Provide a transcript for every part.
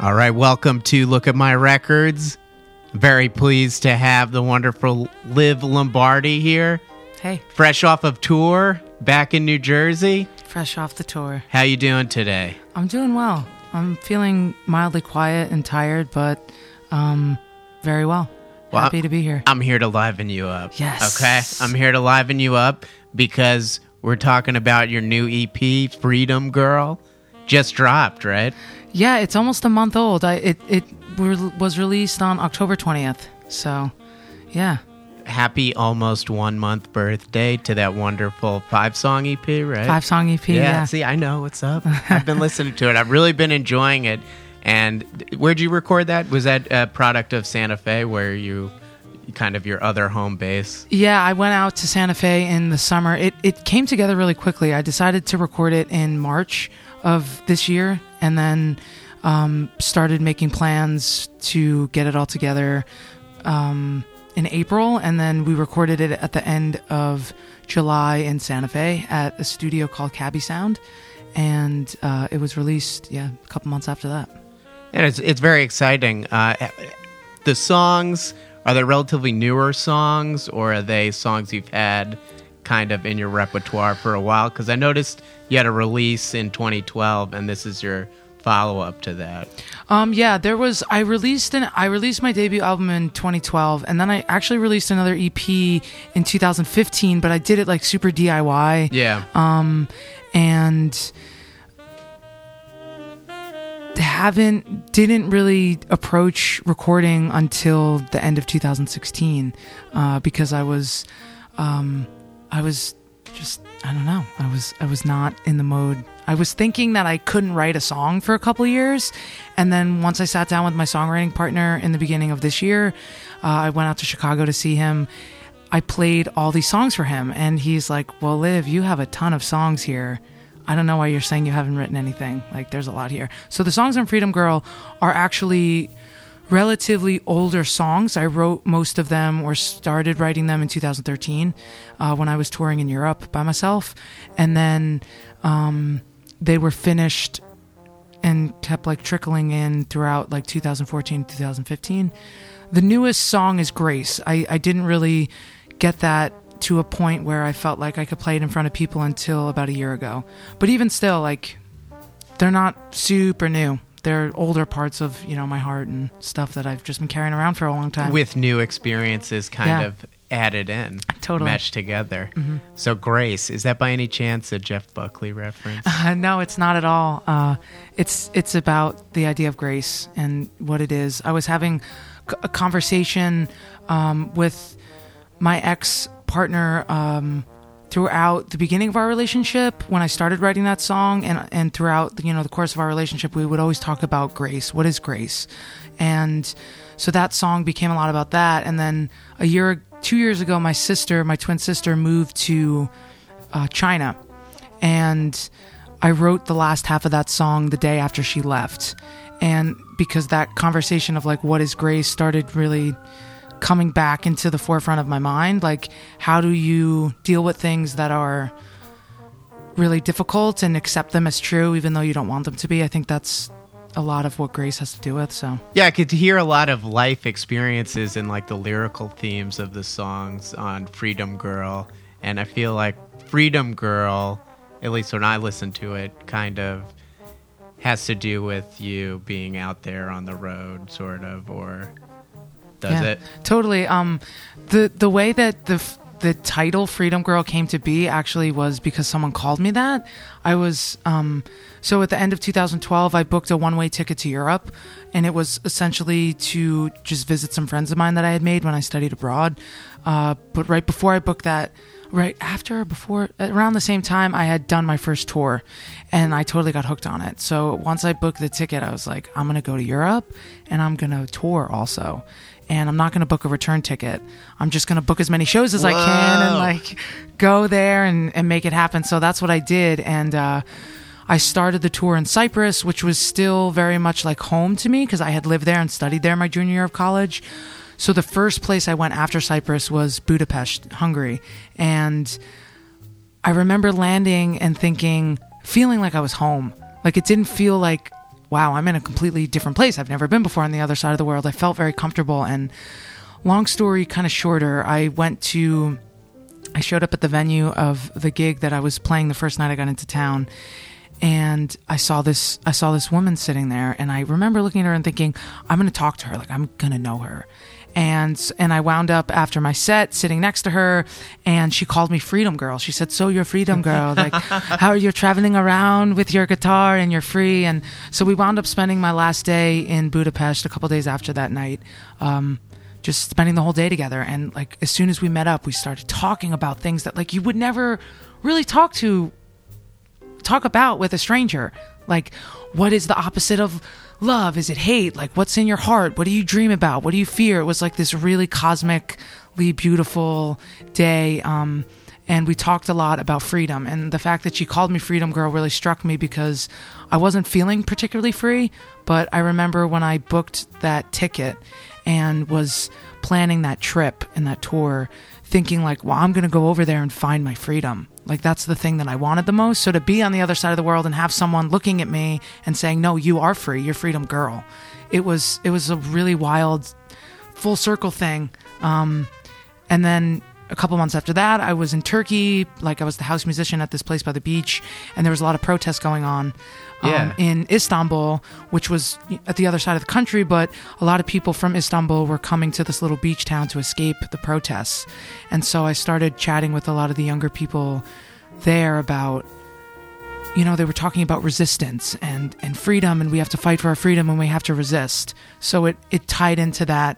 All right, welcome to Look at My Records. Very pleased to have the wonderful Liv Lombardi here, Hey, fresh off of tour back in New Jersey. fresh off the tour. How you doing today? I'm doing well. I'm feeling mildly quiet and tired, but um, very well. Well, Happy to be here. I'm here to liven you up. Yes. Okay. I'm here to liven you up because we're talking about your new EP, Freedom Girl. Just dropped, right? Yeah, it's almost a month old. I it it re- was released on October 20th. So, yeah. Happy almost one month birthday to that wonderful five song EP, right? Five song EP. Yeah, Yeah. see, I know what's up. I've been listening to it. I've really been enjoying it. And where'd you record that? Was that a product of Santa Fe, where you kind of your other home base? Yeah, I went out to Santa Fe in the summer. It it came together really quickly. I decided to record it in March of this year, and then um, started making plans to get it all together um, in April, and then we recorded it at the end of July in Santa Fe at a studio called Cabby Sound, and uh, it was released yeah a couple months after that. And it's it's very exciting. Uh, the songs are they relatively newer songs, or are they songs you've had kind of in your repertoire for a while? Because I noticed you had a release in 2012, and this is your follow up to that. Um, yeah, there was. I released an. I released my debut album in 2012, and then I actually released another EP in 2015. But I did it like super DIY, Yeah. and haven't didn't really approach recording until the end of 2016 uh, because I was, um, I was just I don't know. I was I was not in the mode. I was thinking that I couldn't write a song for a couple years, and then once I sat down with my songwriting partner in the beginning of this year, uh, I went out to Chicago to see him. I played all these songs for him, and he's like, "Well, Liv, you have a ton of songs here. I don't know why you're saying you haven't written anything. Like, there's a lot here." So the songs on Freedom Girl are actually relatively older songs. I wrote most of them or started writing them in 2013 uh, when I was touring in Europe by myself. And then um, they were finished and kept like trickling in throughout like 2014, 2015. The newest song is Grace. I, I didn't really get that to a point where I felt like I could play it in front of people until about a year ago. But even still, like, they're not super new they're older parts of you know my heart and stuff that I've just been carrying around for a long time. with new experiences kind Yeah. of added in, Totally. Mm-hmm. meshed together. So, Grace, is that by any chance a Jeff Buckley reference? Uh, no, it's not at all. Uh, it's it's about the idea of grace and what it is. I was having a conversation um, with my ex partner um, throughout the beginning of our relationship when I started writing that song, and and throughout you know the course of our relationship, we would always talk about grace. What is grace? And so that song became a lot about that. And then a year, two years ago, my sister, my twin sister, moved to uh, China, and I wrote the last half of that song the day after she left. And because that conversation of like, what is grace started really coming back into the forefront of my mind. Like, how do you deal with things that are really difficult and accept them as true, even though you don't want them to be? I think that's a lot of what grace has to do with. So, yeah, I could hear a lot of life experiences and like the lyrical themes of the songs on Freedom Girl. And I feel like Freedom Girl, at least when I listen to it, kind of has to do with you being out there on the road, sort of, or does yeah, it? Totally. Um, the the way that the f- the title Freedom Girl came to be actually was because someone called me that. I was um, so at the end of 2012, I booked a one way ticket to Europe, and it was essentially to just visit some friends of mine that I had made when I studied abroad. Uh, but right before I booked that, right after before around the same time I had done my first tour and I totally got hooked on it. So once I booked the ticket, I was like, I'm going to go to Europe and I'm going to tour also. And I'm not going to book a return ticket. I'm just going to book as many shows as I can and like go there and, and make it happen. So that's what I did. And, uh, I started the tour in Cyprus, which was still very much like home to me because I had lived there and studied there my junior year of college. So the first place I went after Cyprus was Budapest, Hungary. And I remember landing and thinking, feeling like I was home. Like it didn't feel like wow, I'm in a completely different place. I've never been before on the other side of the world. I felt very comfortable. And long story kind of shorter, I went to, I showed up at the venue of the gig that I was playing the first night I got into town. And I saw this, I saw this woman sitting there, and I remember looking at her and thinking, I'm going to talk to her, like I'm going to know her and and I wound up after my set sitting next to her, and she called me Freedom Girl. She said, "So you're Freedom Girl? Like, how are you traveling around with your guitar and you're free?" And so we wound up spending my last day in Budapest a couple days after that night. Um, just spending the whole day together and like as soon as we met up we started talking about things that like you would never really talk to talk about with a stranger like what is the opposite of love? Is it hate? Like, what's in your heart? What do you dream about? What do you fear? It was like this really cosmically beautiful day. Um, and we talked a lot about freedom. And the fact that she called me Freedom Girl really struck me because I wasn't feeling particularly free. But I remember when I booked that ticket and was planning that trip and that tour, thinking, like, well, I'm going to go over there and find my freedom. Like that's the thing that I wanted the most. So to be on the other side of the world and have someone looking at me and saying, "No, you are free. You're freedom girl." It was it was a really wild full circle thing. Um, and then a couple months after that, I was in Turkey. Like I was the house musician at this place by the beach, and there was a lot of protests going on. Um, Yeah. in Istanbul, which was at the other side of the country, but a lot of people from Istanbul were coming to this little beach town to escape the protests. And so I started chatting with a lot of the younger people there about you know they were talking about resistance and and freedom and we have to fight for our freedom and we have to resist. So it it tied into that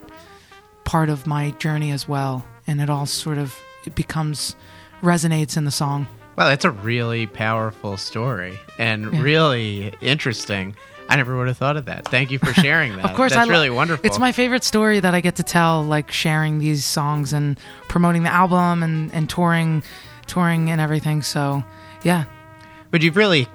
part of my journey as well and it all sort of it becomes resonates in the song. Well, that's a really powerful story and Yeah. really interesting. I never would have thought of that. Thank you for sharing that. Of course, that's I lo- really wonderful. It's my favorite story that I get to tell, like sharing these songs and promoting the album and, and touring, touring and everything. So, yeah, But you've really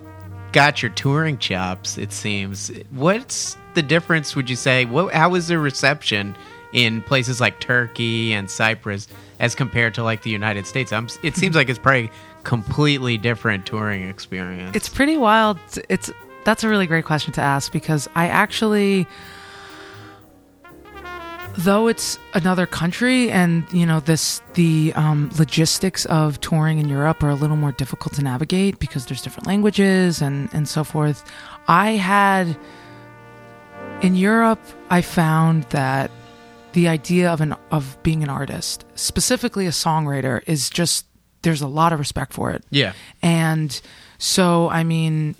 got your touring chops, it seems. What's the difference, would you say? What, how was the reception in places like Turkey and Cyprus as compared to like the United States? I'm, it seems like it's probably completely different touring experience. it's pretty wild. It's that's a really great question to ask because I actually, though it's another country and you know this the um, logistics of touring in Europe are a little more difficult to navigate because there's different languages and and so forth. I had in Europe, I found that the idea of an of being an artist, specifically a songwriter, is just there's a lot of respect for it. yeah. And so, I mean,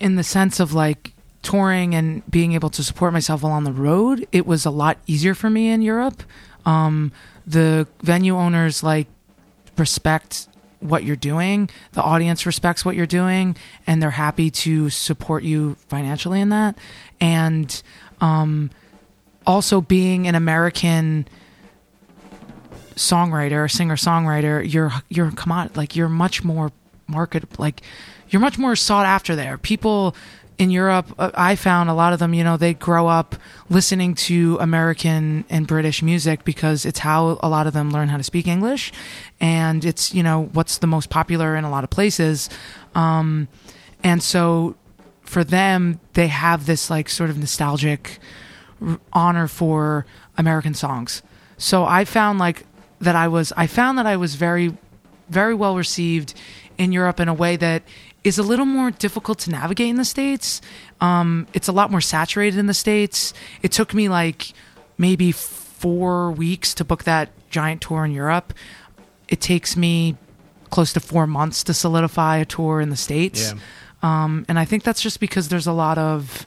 in the sense of like touring and being able to support myself while on the road, it was a lot easier for me in Europe. Um, the venue owners like respect what you're doing, the audience respects what you're doing, and they're happy to support you financially in that. And um, also being an American songwriter, singer songwriter, you're you're come on, like you're much more market like you're much more sought after there. People in Europe, uh, I found a lot of them, you know, they grow up listening to American and British music because it's how a lot of them learn how to speak English, and it's you know what's the most popular in a lot of places, um, and so for them they have this like sort of nostalgic honor for American songs. So I found like that I was I found that I was very very well received in Europe in a way that is a little more difficult to navigate in the states. Um, it's a lot more saturated in the states. It took me like maybe four weeks to book that giant tour in Europe. It takes me close to four months to solidify a tour in the states. Yeah. Um, and I think that's just because there's a lot of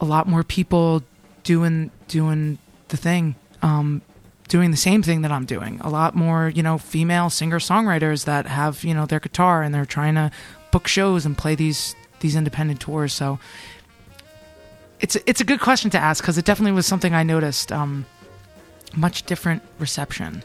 a lot more people doing doing the thing, um, doing the same thing that I'm doing. A lot more, you know, female singer songwriters that have you know their guitar and they're trying to book shows and play these these independent tours. So it's it's a good question to ask because it definitely was something I noticed. Um, much different reception.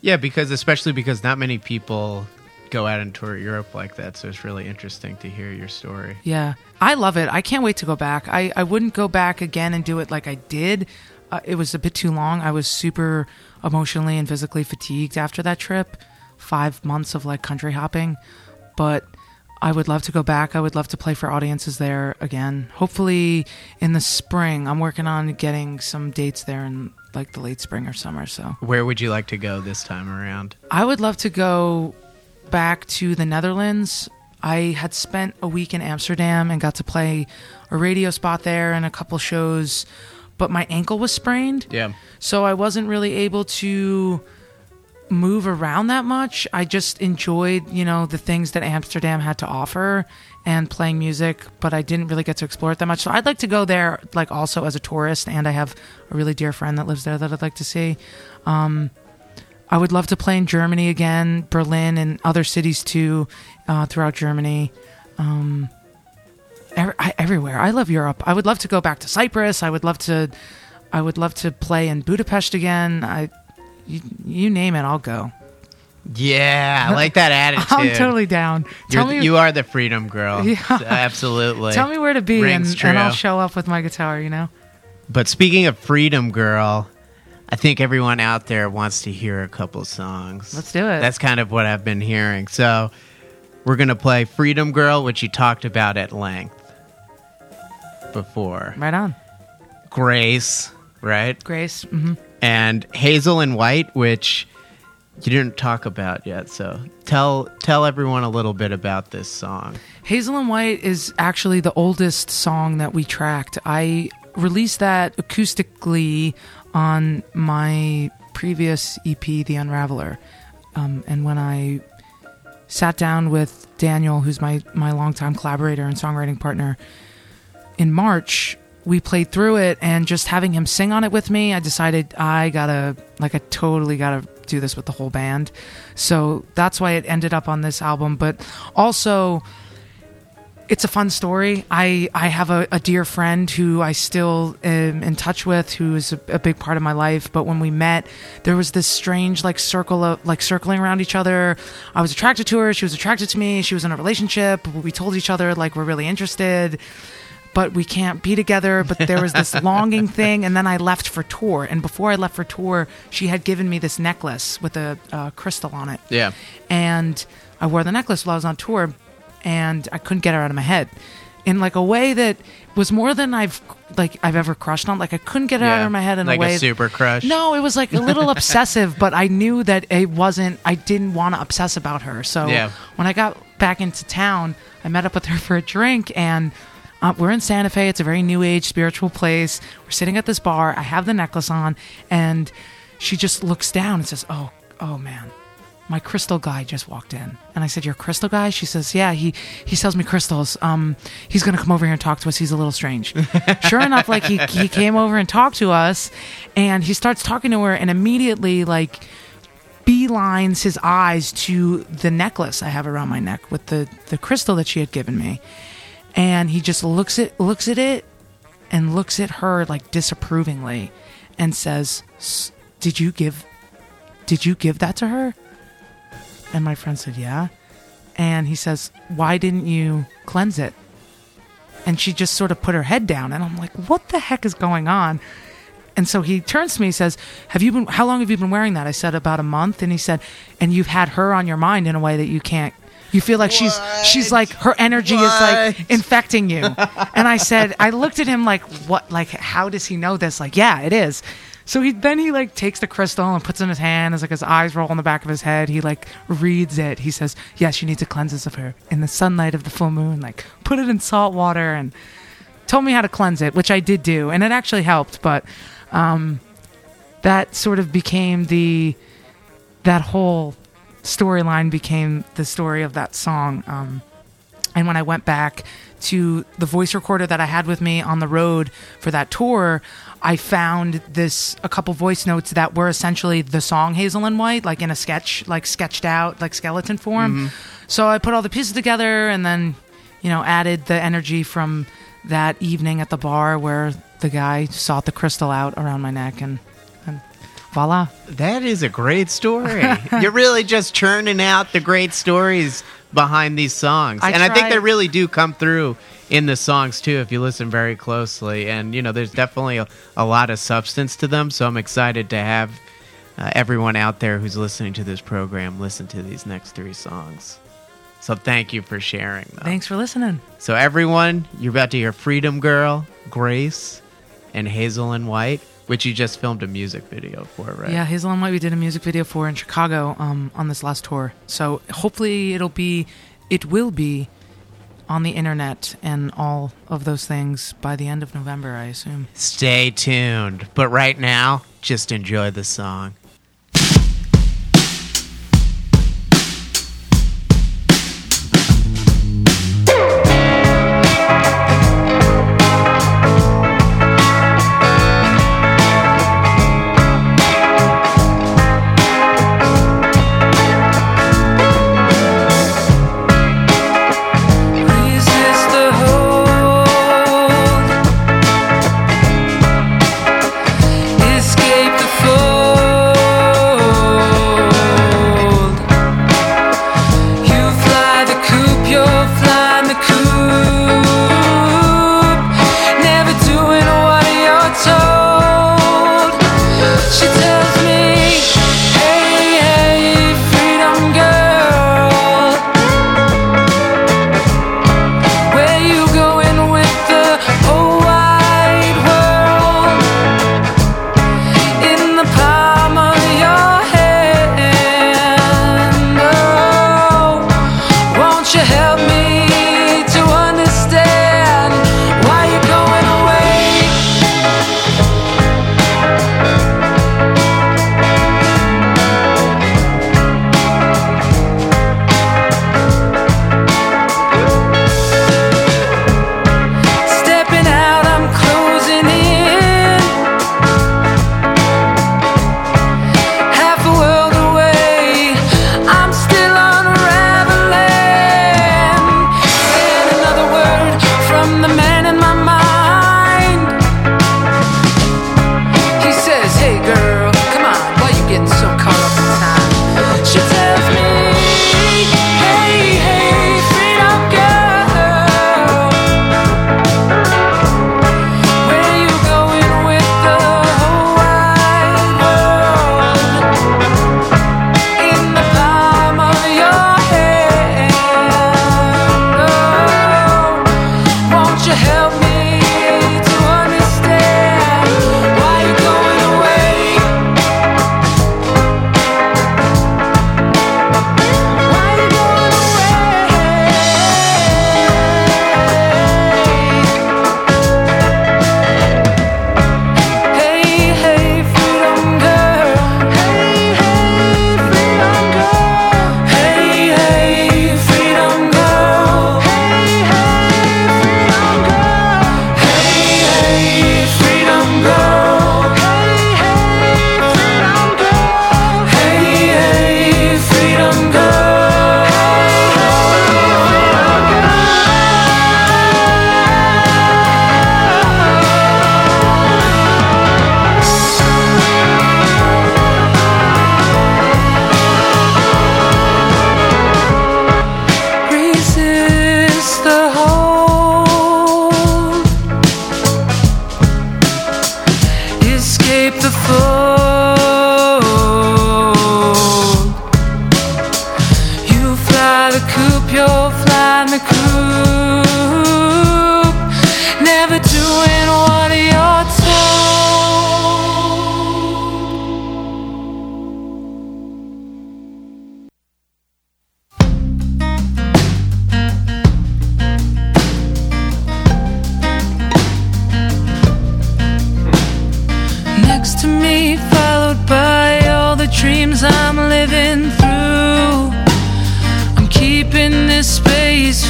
Yeah, because especially because not many people go out and tour Europe like that, so it's really interesting to hear your story. Yeah, I love it. I can't wait to go back. I, I wouldn't go back again and do it like I did. Uh, it was a bit too long. I was super emotionally and physically fatigued after that trip. Five months of like country hopping, but I would love to go back. I would love to play for audiences there again. Hopefully in the spring. I'm working on getting some dates there in like the late spring or summer. So Where would you like to go this time around? I would love to go back to the Netherlands. I had spent a week in Amsterdam and got to play a radio spot there and a couple shows, but my ankle was sprained. Yeah. So I wasn't really able to move around that much. I just enjoyed, you know, the things that Amsterdam had to offer and playing music, but I didn't really get to explore it that much. So I'd like to go there like also as a tourist and I have a really dear friend that lives there that I'd like to see. Um I would love to play in Germany again, Berlin and other cities too, uh, throughout Germany. Um ev- I, everywhere. I love Europe. I would love to go back to Cyprus. I would love to I would love to play in Budapest again. I you, you name it, I'll go. Yeah, I like that attitude. I'm totally down. You're Tell me, you are the freedom girl. Yeah. Absolutely. tell me where to be, and, and I'll show up with my guitar. You know, But speaking of freedom girl, I think everyone out there wants to hear a couple songs. let's do it. That's kind of what I've been hearing. So we're going to play Freedom Girl, which you talked about at length before. right on, Grace, right? Grace. hmm And Hazel and White, which you didn't talk about yet. So tell tell everyone a little bit about this song. Hazel and White is actually the oldest song that we tracked. I released that acoustically on my previous EP, The Unraveler. Um, and when I sat down with Daniel, who's my, my longtime collaborator and songwriting partner, in March, we played through it and just having him sing on it with me, I decided I gotta, like, I totally gotta do this with the whole band. So that's why it ended up on this album. But also, it's a fun story. I I have a, a dear friend who I still am in touch with, who is a, a big part of my life. But when we met, there was this strange like circle of like circling around each other. I was attracted to her. She was attracted to me. She was in a relationship. We told each other like we're really interested. But we can't be together. But there was this longing thing, and then I left for tour. And before I left for tour, she had given me this necklace with a uh, crystal on it Yeah. and I wore the necklace while I was on tour, and I couldn't get her out of my head, in like a way that was more than I've like I've ever crushed on. Like I couldn't get it out of my head in like a way. a super crush. no, it was like a little obsessive, but I knew that it wasn't. I didn't want to obsess about her. So Yeah. when I got back into town, I met up with her for a drink, and uh, we're in Santa Fe. It's a very new age spiritual place. We're sitting at this bar. I have the necklace on, and she just looks down and says, "Oh, oh man." My crystal guy just walked in, and I said, "Your crystal guy?" She says, "Yeah, he he sells me crystals. Um, he's gonna come over here and talk to us. He's a little strange." sure enough, like he he came over and talked to us, and he starts talking to her, and immediately like beelines his eyes to the necklace I have around my neck with the the crystal that she had given me, and he just looks at looks at it and looks at her like disapprovingly, and says, "S- "Did you give did you give that to her?" And my friend said, "Yeah," and he says, "Why didn't you cleanse it?" And she just sort of put her head down, and I'm like, "What the heck is going on?" And so he turns to me and says, "Have you been? How long have you been wearing that?" I said, "About a month." And he said, "And you've had her on your mind in a way that you can't. You feel like she's she's like her energy is like infecting you." and I said, I looked at him like, "What? Like, how does he know this?" Like, yeah, it is. So he then he like takes the crystal and puts it in his hand. As like his eyes roll on the back of his head, he like reads it. He says, "Yes, you need to cleanse this of her in the sunlight of the full moon. Like, put it in salt water and." told me how to cleanse it, which I did do, and it actually helped. But um, that sort of became the that whole storyline became the story of that song. Um, and when I went back to the voice recorder that I had with me on the road for that tour, I found this a couple voice notes that were essentially the song Hazel and White, like in a sketch, like sketched out, like skeleton form. Mm-hmm. So I put all the pieces together and then, you know, added the energy from that evening at the bar where the guy sought the crystal out around my neck and, and voila. That is a great story. You're really just churning out the great stories behind these songs. I and I think they really do come through in the songs too if you listen very closely. And you know, there's definitely a, a lot of substance to them, so I'm excited to have uh, everyone out there who's listening to this program listen to these next three songs. So thank you for sharing. Them. Thanks for listening. So everyone, you're about to hear Freedom Girl, Grace, and Hazel and White, which you just filmed a music video for, right? Yeah, Hazel and White we did a music video for in Chicago um, on this last tour. So hopefully it'll be, it will be on the internet and all of those things by the end of November, I assume. Stay tuned. But right now, just enjoy the song.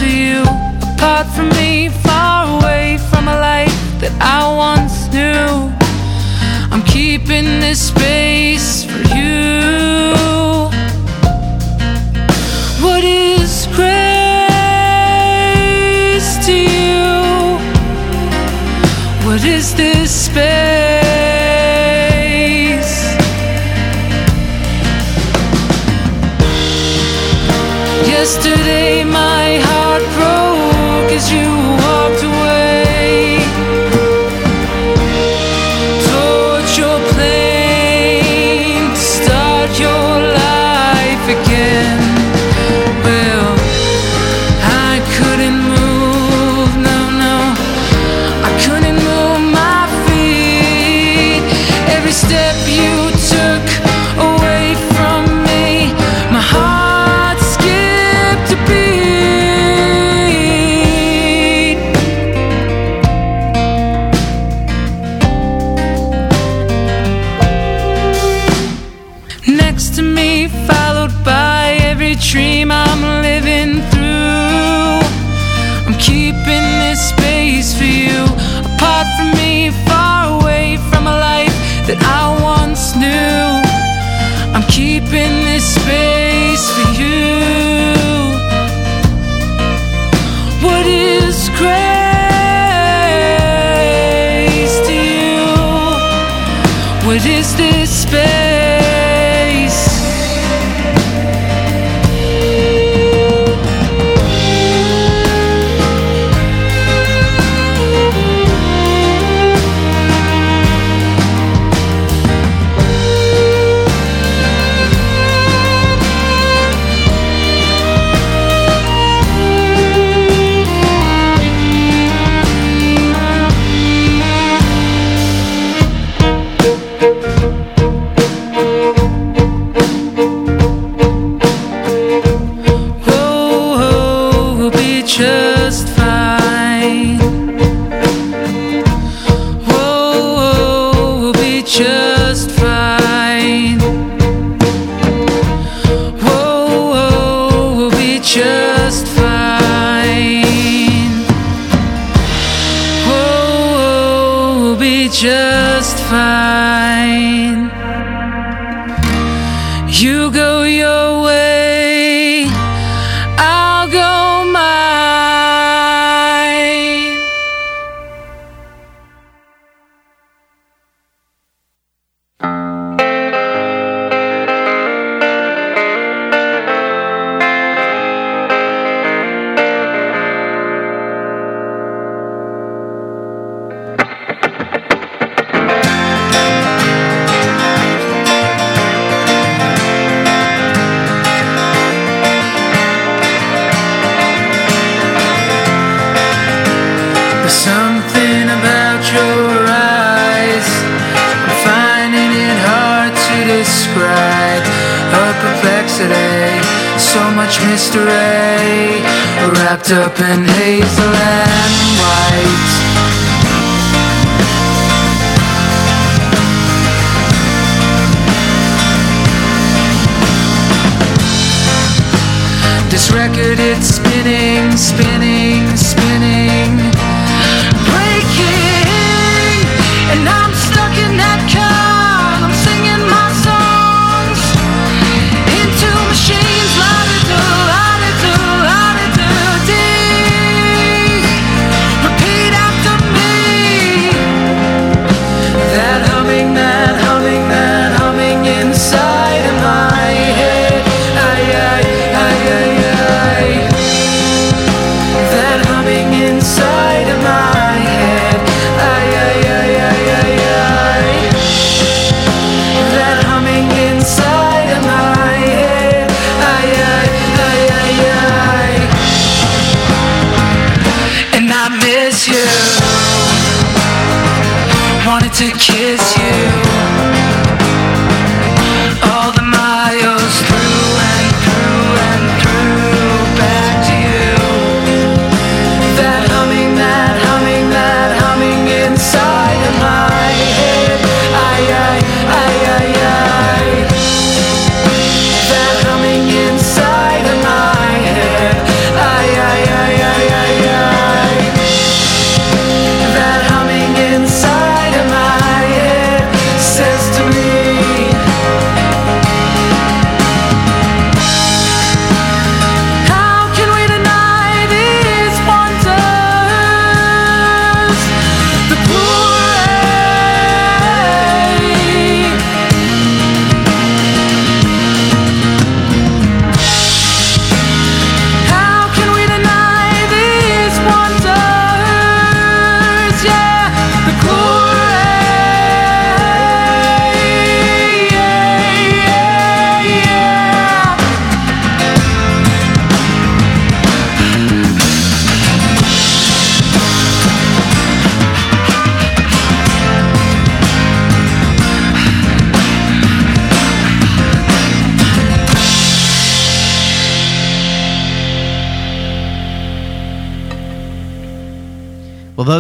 For you, apart from me, far away from a life that I once knew. I'm keeping this space for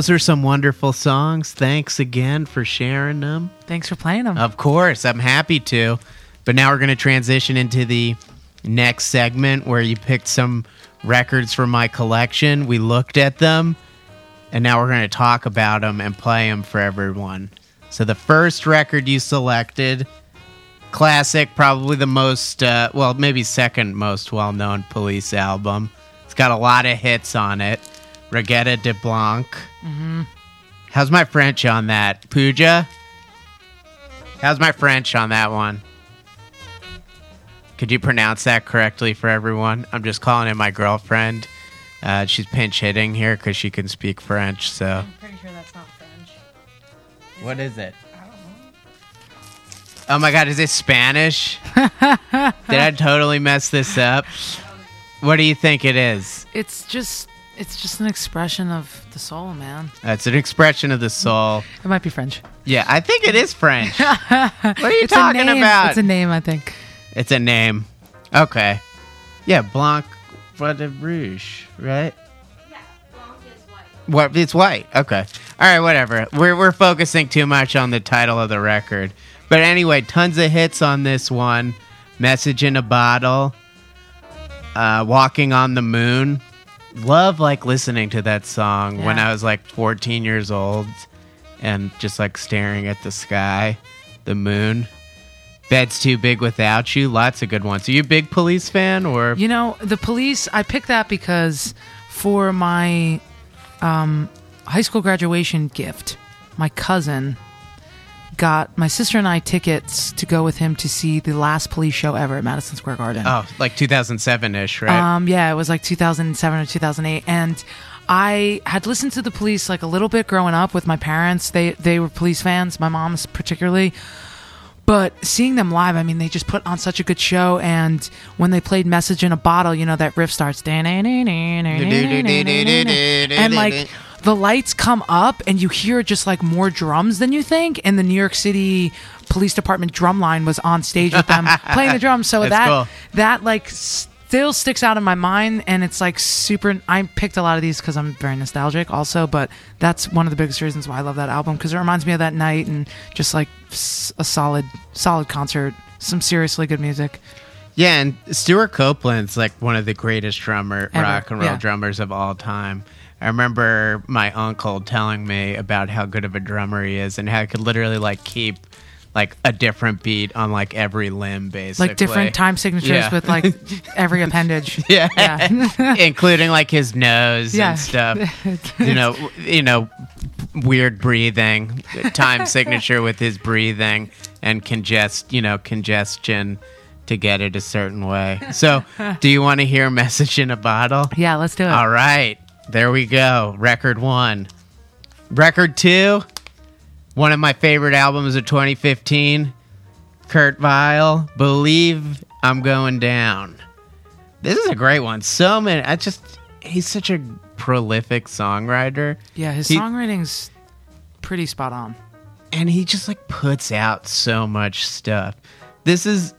those are some wonderful songs. Thanks again for sharing them. Thanks for playing them. Of course, I'm happy to. But now we're going to transition into the next segment where you picked some records from my collection. We looked at them, and now we're going to talk about them and play them for everyone. So the first record you selected, classic, probably the most, uh, well, maybe second most well known police album. It's got a lot of hits on it. Reggatta de Blanc. How's my French on that? Pooja? How's my French on that one? Could you pronounce that correctly for everyone? I'm just calling in my girlfriend. Uh, she's pinch hitting here because she can speak French. So, I'm pretty sure that's not French. what is it? Oh my God, is it Spanish? Did I totally mess this up? What do you think it is? It's just it's just an expression of the soul, man. It's an expression of the soul. It might be French. Yeah, I think it is French. what are you it's talking about? It's a name, I think. It's a name. Okay. Yeah, Blanc Bois de Rouge, right? What? It's white. Okay. All right. Whatever. We're we're focusing too much on the title of the record, but anyway, tons of hits on this one. Message in a bottle. Uh, Walking on the moon. Love like listening to that song when I was like 14 years old, and just like staring at the sky, the moon. Bed's too big without you. Lots of good ones. Are you a big police fan or? You know, the police, I picked that because for my um, high school graduation gift, my cousin got my sister and I tickets to go with him to see the last police show ever at Madison Square Garden. Oh, like 2007 ish, right? Um, yeah, it was like 2007 or 2008, and I had listened to the Police like a little bit growing up with my parents. They they were Police fans, my mom's particularly. But seeing them live, I mean, they just put on such a good show. And when they played "Message in a Bottle," you know that riff starts, and like the lights come up, and you hear just like more drums than you think. And the New York City Police Department drum line was on stage with them playing the drums. So That's that cool. that like still sticks out in my mind and it's like super i picked a lot of these because i'm very nostalgic also but that's one of the biggest reasons why i love that album because it reminds me of that night and just like a solid solid concert some seriously good music Yeah, and Stewart Copeland's like one of the greatest drummer, Ever, rock and roll yeah. drummers of all time. I remember my uncle telling me about how good of a drummer he is and how he could literally like keep like a different beat on like every limb, basically. like different time signatures Yeah. with like every appendage Yeah, Yeah. including like his nose Yeah. and stuff. you know, you know, weird breathing, time signature with his breathing, and congest, you know, congestion to get it a certain way. So, do you want to hear a "Message in a Bottle"? yeah let's do it All right, there we go. Record one, record two. One of my favorite albums of 2015, Kurt Vile. Believe I'm going down. This is a great one. So many. I just he's such a prolific songwriter, yeah his He- songwriting's pretty spot on and he just like puts out so much stuff. This is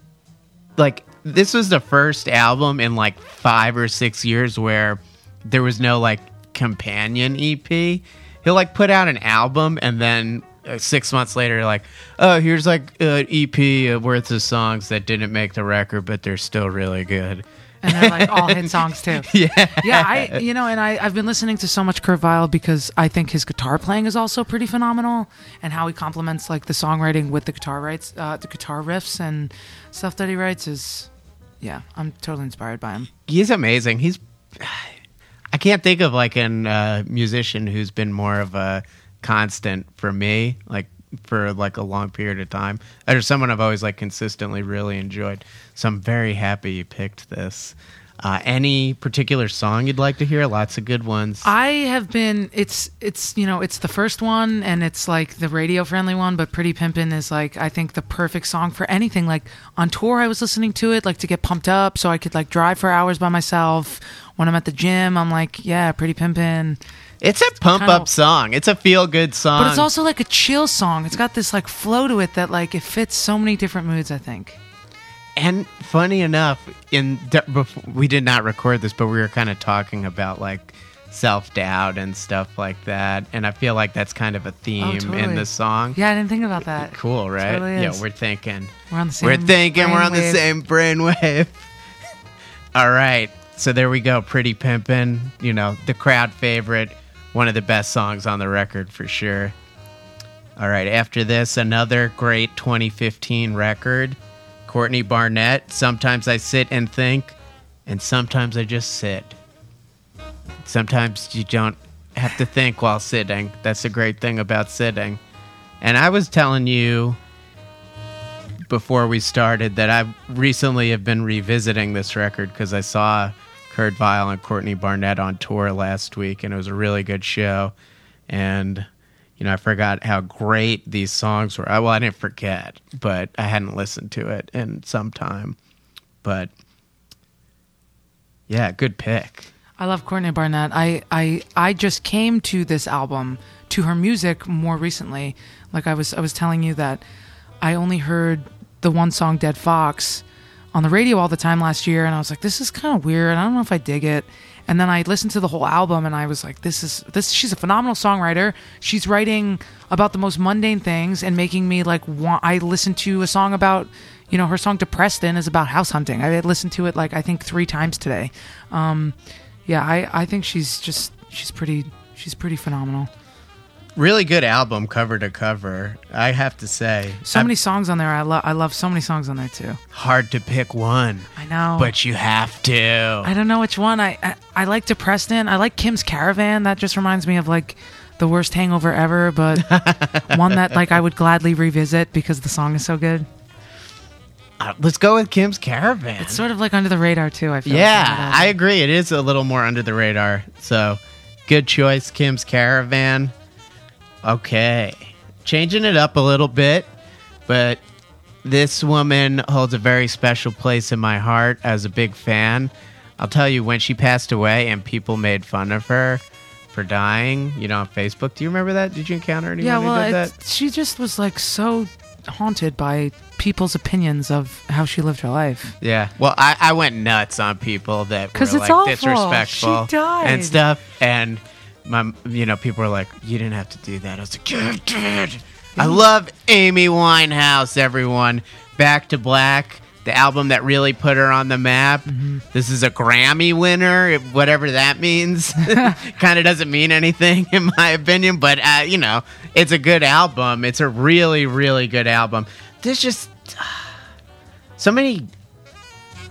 like this was the first album in like five or six years where there was no like companion EP. He'll like put out an album and then uh, six months later, like, oh, here's like an EP worth of songs that didn't make the record, but they're still really good. and they're like all hit songs too Yeah. yeah, I you know, and I I've been listening to so much Kurt Vile because I think his guitar playing is also pretty phenomenal, and how he complements like the songwriting with the guitar writes, uh, the guitar riffs and stuff that he writes is, yeah, I'm totally inspired by him. He's amazing. He's I can't think of like an uh, musician who's been more of a constant for me, like for like a long period of time. There's someone I've always like consistently really enjoyed. So I'm very happy you picked this. Uh, any particular song you'd like to hear? Lots of good ones. I have been. It's it's you know it's the first one and it's like the radio friendly one, but Pretty Pimpin' is like I think the perfect song for anything. Like on tour, I was listening to it like to get pumped up, so I could like drive for hours by myself. When I'm at the gym, I'm like, yeah, Pretty Pimpin'. it's a pump kinda- up song. It's a feel good song. But it's also like a chill song. It's got this like flow to it that like it fits so many different moods. I think. And funny enough, in we did not record this, but we were kind of talking about like self doubt and stuff like that. And I feel like that's kind of a oh, theme in Oh, totally. the song. Yeah, I didn't think about that. Cool, right? Totally yeah, we're thinking. We're on the same. We're thinking we're on the brainwave. same brainwave. All right. So there we go. Pretty Pimpin', you know, the crowd favorite, one of the best songs on the record for sure. All right. After this, another great 2015 record. Courtney Barnett. Sometimes I sit and think, and sometimes I just sit. Sometimes you don't have to think while sitting. That's the great thing about sitting. And I was telling you before we started that I recently have been revisiting this record because I saw Kurt Vile and Courtney Barnett on tour last week, and it was a really good show. And you know, I forgot how great these songs were. Well, I didn't forget, but I hadn't listened to it in some time. But yeah, good pick. I love Courtney Barnett. I, I I just came to this album to her music more recently. Like I was I was telling you that I only heard the one song Dead Fox on the radio all the time last year, and I was like, this is kind of weird. I don't know if I dig it. And then I listened to the whole album, and I was like, this is this. She's a phenomenal songwriter. She's writing about the most mundane things and making me like want. I listened to a song about. You know, her song Depreston is about house hunting. I listened to it like I think three times today. Um, yeah, I, I think she's just she's pretty she's pretty phenomenal. Really good album, cover to cover. I have to say, So I'm many songs on there. I love I love so many songs on there too. hard to pick one, I know. but you have to. I don't know which one. I, I I like Depreston. I like Kim's Caravan. That just reminds me of like the worst hangover ever, but one that like I would gladly revisit because the song is so good. Uh, let's go with Kim's Caravan. It's sort of like under the radar too. I feel. yeah, I agree. It is a little more under the radar. So, good choice, Kim's Caravan. Okay, changing it up a little bit, but this woman holds a very special place in my heart as a big fan. I'll tell you, when she passed away and people made fun of her for dying, you know, on Facebook. Do you remember that? Did you encounter anyone yeah. who Well, did that? she just was like so haunted by people's opinions of how she lived her life. Yeah. Well, I, I went nuts on people that were like awful. disrespectful and stuff. And my, you know, people were like, "You didn't have to do that." I was like, "You did." I love Amy Winehouse. Everyone, Back to Black, the album that really put her on the map. Mm-hmm. This is a Grammy winner, whatever that means. kind of doesn't mean anything in my opinion, but uh, you know, it's a good album. It's a really, really good album. There's just so many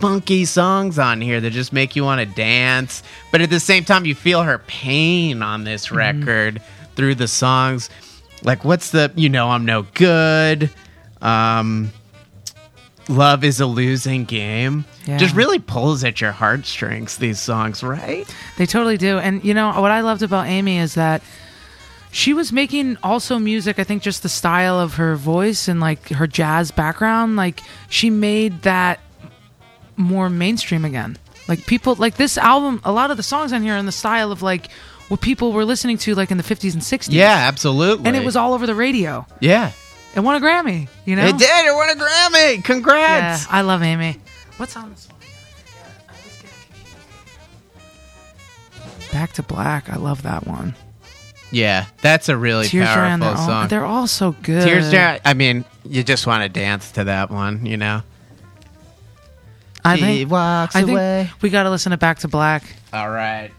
funky songs on here that just make you want to dance but at the same time you feel her pain on this record through the songs like what's the you know i'm no good um love is a losing game Yeah. just really pulls at your heartstrings these songs right They totally do. And you know what I loved about Amy is that she was making also music. I think just the style of her voice and like her jazz background, like she made that more mainstream again. Like people like this album, a lot of the songs on here are in the style of like what people were listening to like in the 50s and 60s. yeah absolutely And it was all over the radio. yeah It won a Grammy, you know? it did it won a grammy Yeah, congrats I love Amy. What's on this one? Back to Black. I love that one. yeah that's a really Tears powerful song own. They're all so good. Tears Dry. I mean, you just want to dance to that one, you know. I She think, walks I think away. we got to listen to Back to Black. All right.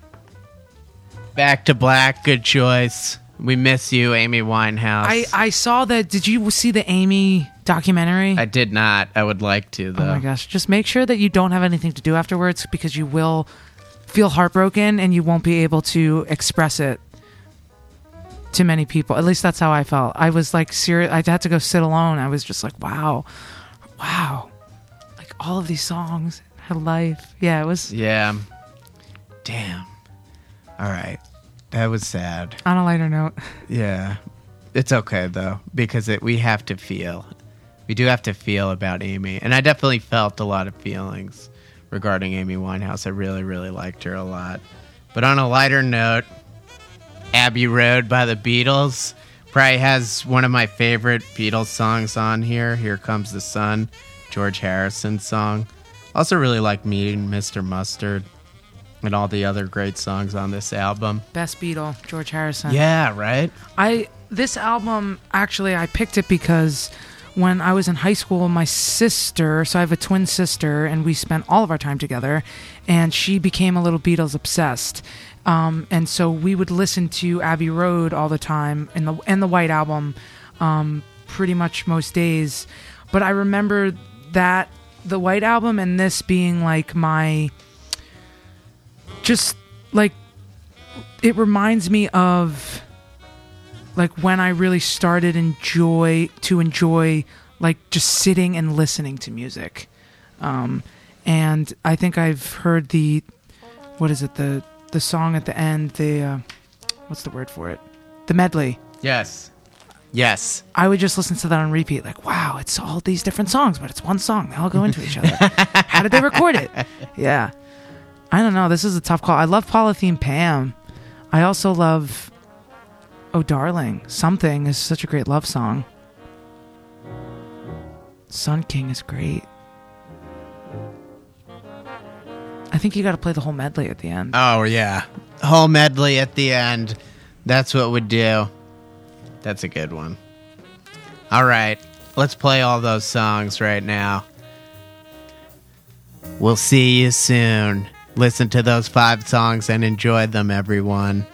Back to Black. Good choice. We miss you, Amy Winehouse. I, I saw that. Did you see the Amy documentary? I did not. I would like to though. oh my gosh. Just make sure that you don't have anything to do afterwards because you will feel heartbroken and you won't be able to express it to many people. At least that's how I felt. I was like serious. I had to go sit alone. I was just like, wow, wow. All of these songs, had life. Yeah, it was Yeah. Damn. All right. That was sad. on a lighter note. Yeah. It's okay though because it, we have to feel. We do have to feel about Amy, and I definitely felt a lot of feelings regarding Amy Winehouse. I really, really liked her a lot. But on a lighter note, Abbey Road by the Beatles probably has one of my favorite Beatles songs on here. Here Comes the Sun, George Harrison song. Also, really like Meeting Mr. Mustard and all the other great songs on this album. Best Beatle, George Harrison. Yeah, right? I this album actually I picked it because when I was in high school, my sister, so I have a twin sister, and we spent all of our time together, and she became a little Beatles obsessed. Um, and so we would listen to Abbey Road all the time and the and the White Album, um, pretty much most days. But I remember that the White Album and this being like my, just like, it reminds me of like when I really started enjoy to enjoy like just sitting and listening to music. Um, and I think I've heard the what is it the the song at the end the uh, what's the word for it the medley. Yes. Yes. I would just listen to that on repeat, like, wow, it's all these different songs, but it's one song. They all go into each other. How did they record it? Yeah. I don't know. This is a tough call. I love Polythene Pam. I also love Oh Darling. Something is such a great love song. Sun King is great. I think you got to play the whole medley at the end. Oh, yeah. Whole medley at the end. That's what would do. That's a good one. All right, let's play all those songs right now. We'll see you soon. Listen to those five songs and enjoy them, everyone.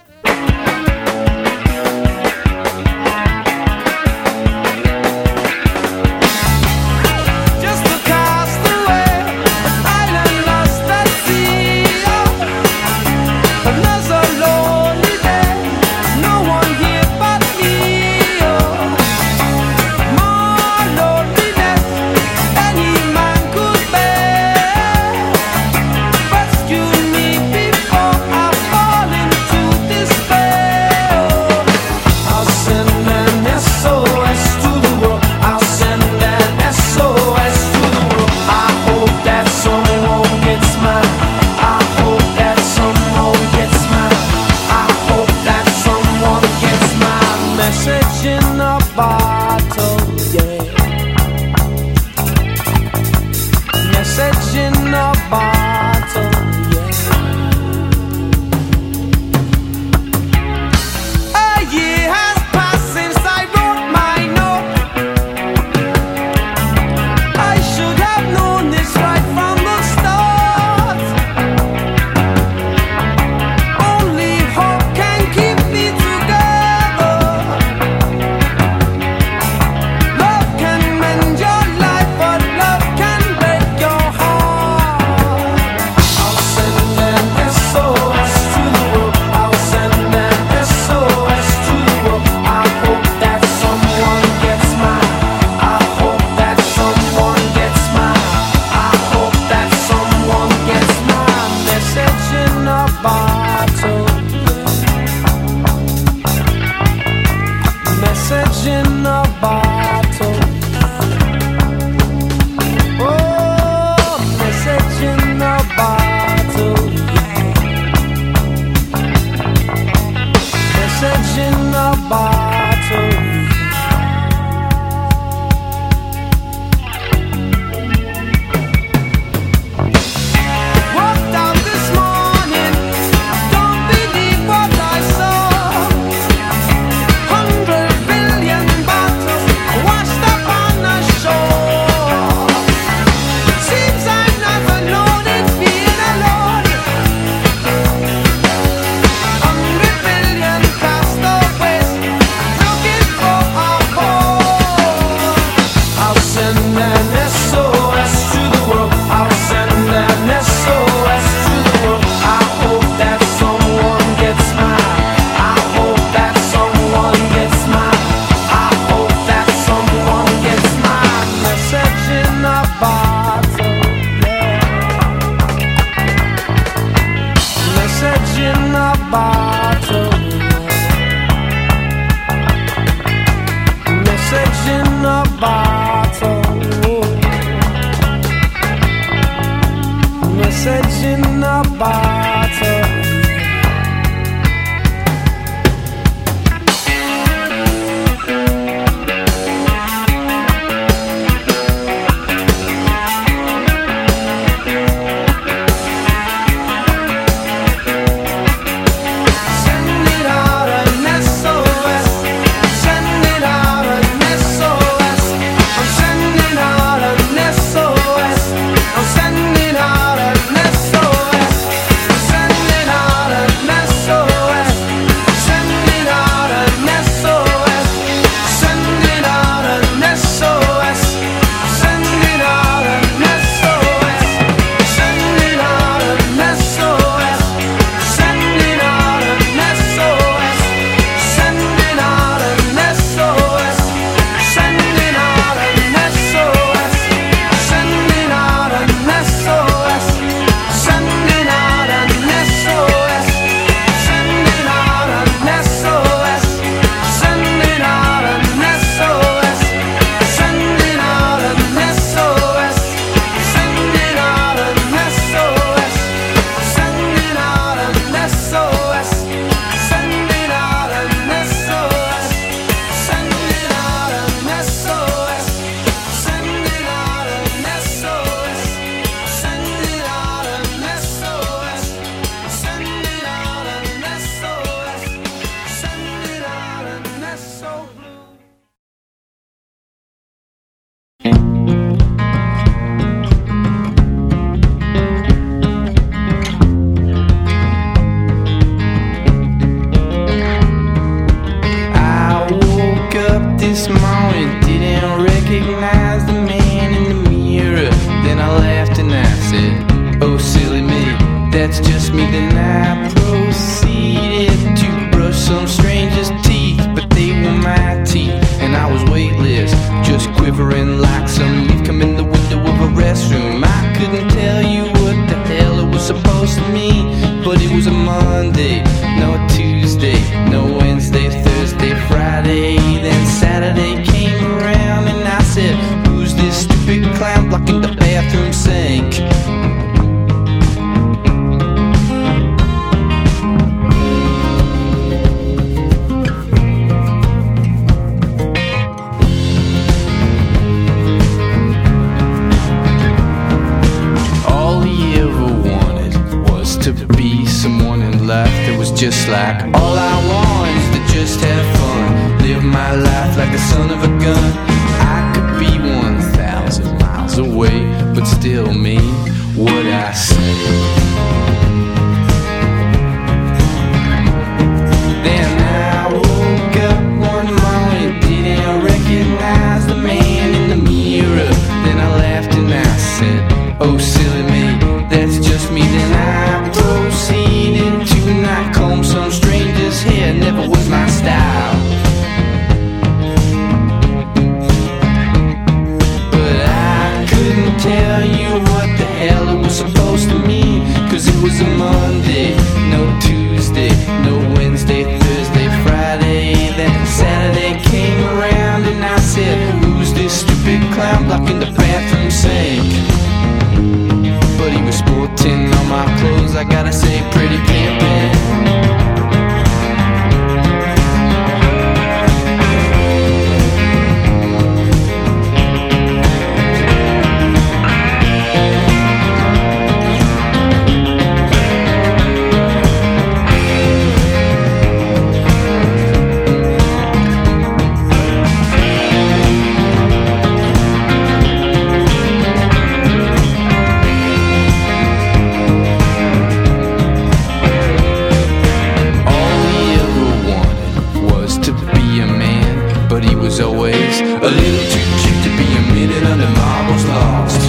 A little too cheap to be admitted under marbles lost.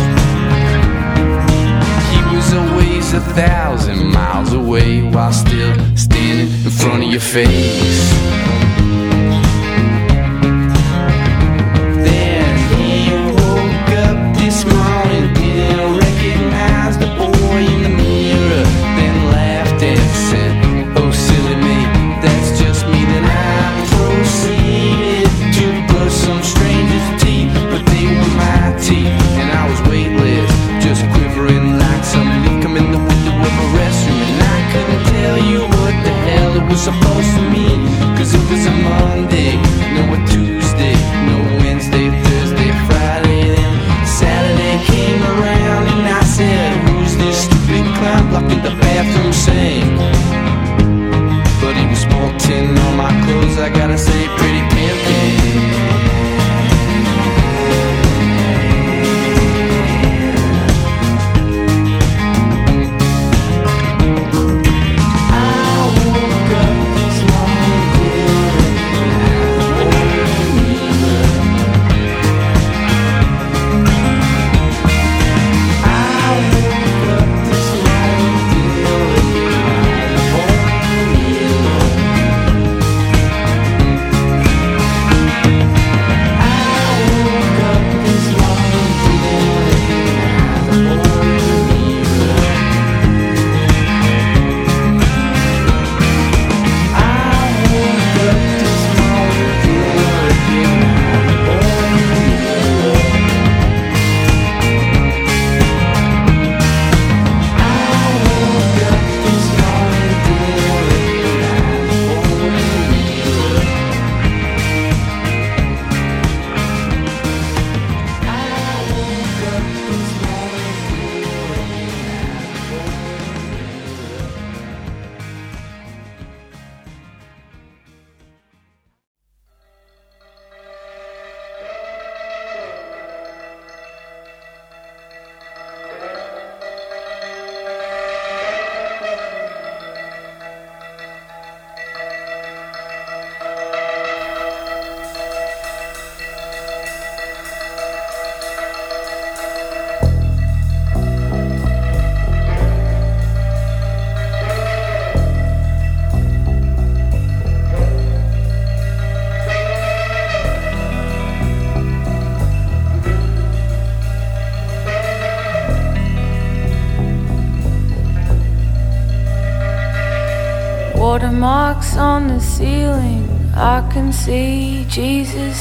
He was always a thousand miles away while still standing in front of your face.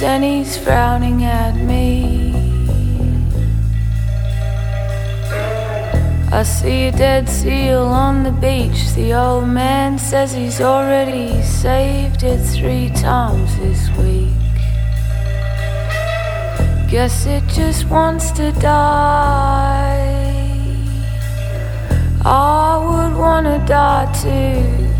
And he's frowning at me. I see a dead seal on the beach. The old man says he's already saved it three times this week. Guess it just wants to die. I would wanna die too.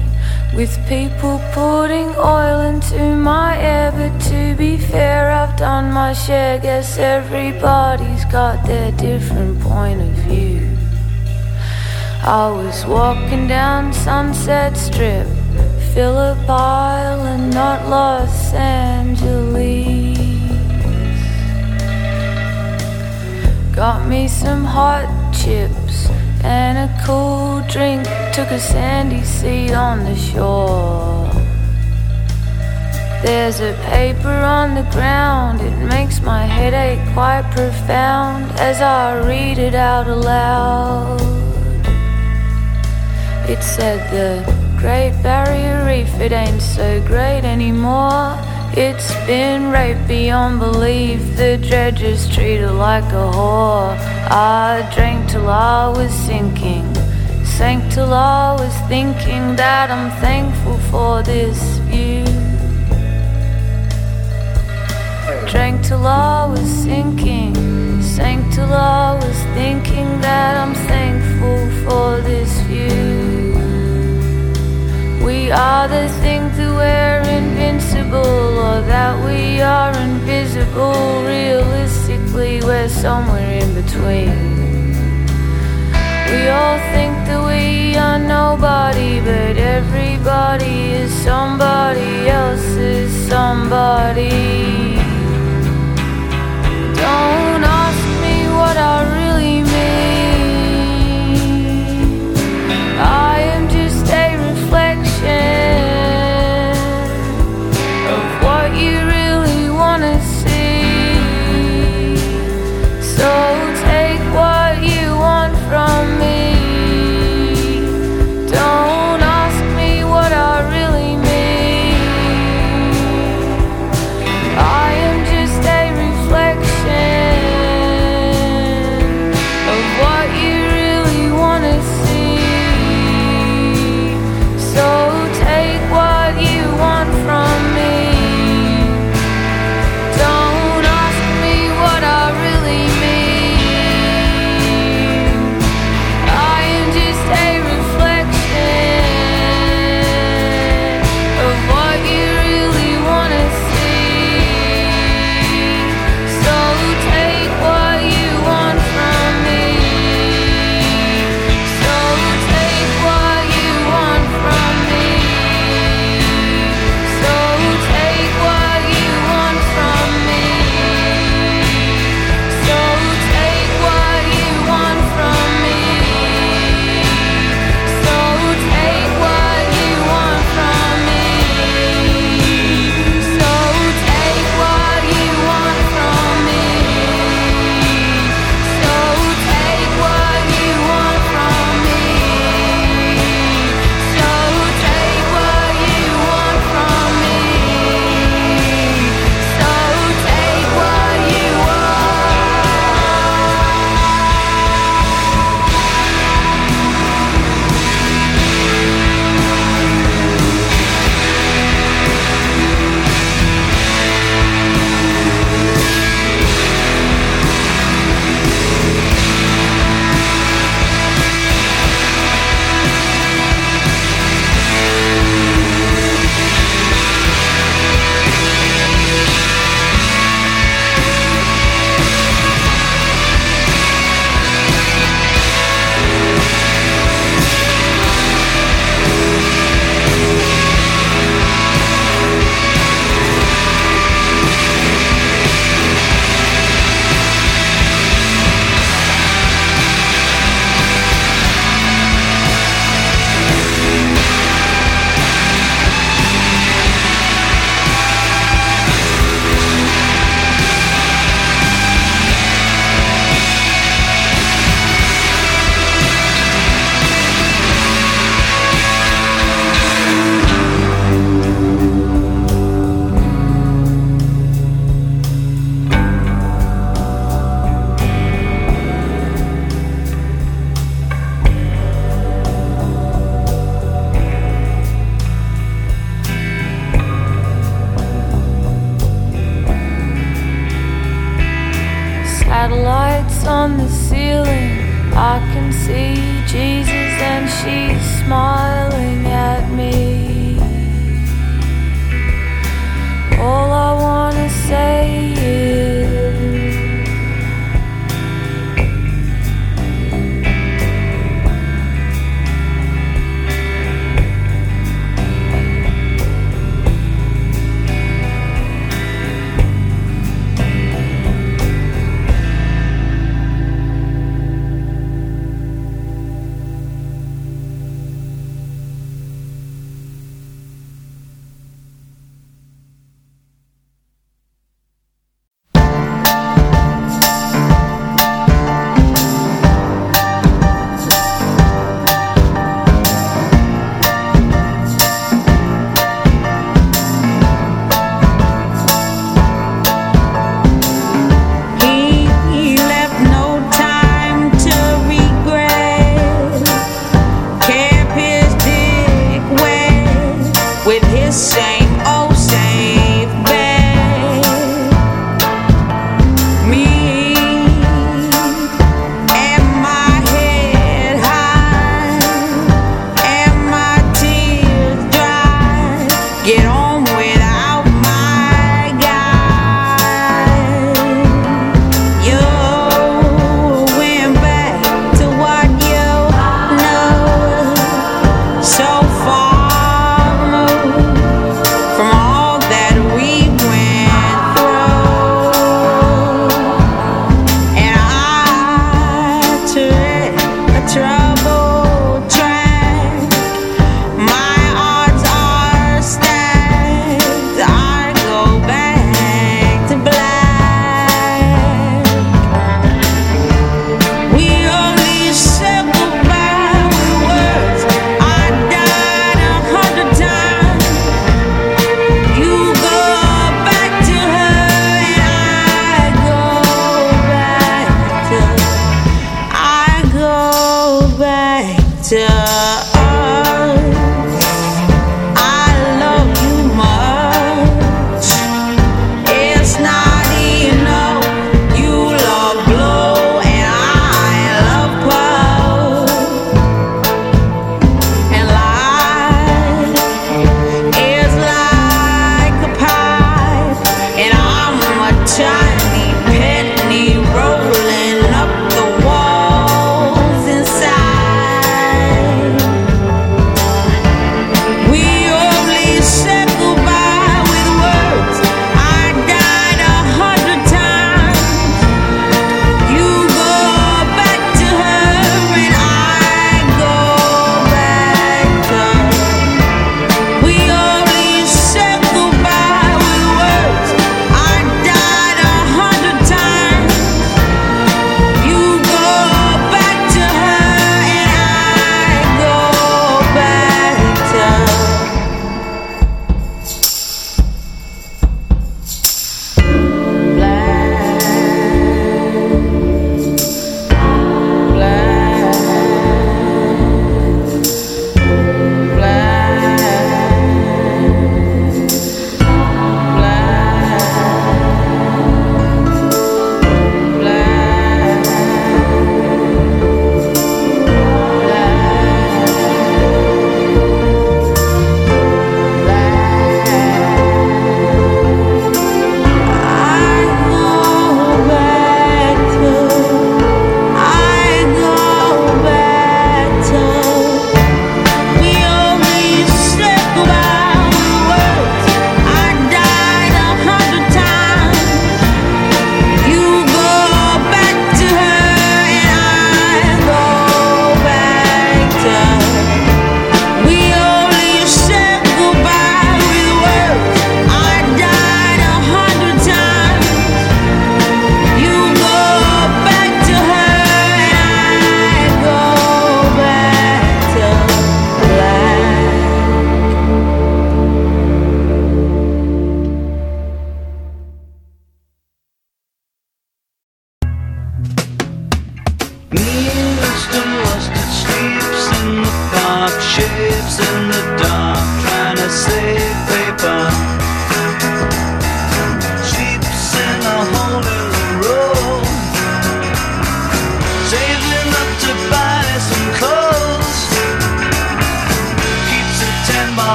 With people putting oil into my air, but to be fair, I've done my share. Guess everybody's got their different point of view. I was walking down Sunset Strip, Phillip Island, not Los Angeles. Got me some hot chips and a cool drink. Took a sandy seat on the shore. There's a paper on the ground, it makes my headache quite profound as I read it out aloud. It said the Great Barrier Reef, it ain't so great anymore. It's been right beyond belief. The dredgers treat her like a whore. I drank till I was sinking, sank till I was thinking that I'm thankful for this view. Drank till I was sinking, sank till I was thinking that I'm thankful for this view. We either think that we're invincible or that we are invisible. Realistically, we're somewhere in between. We all think that we are nobody, but everybody is somebody else's somebody. Don't ask me what I really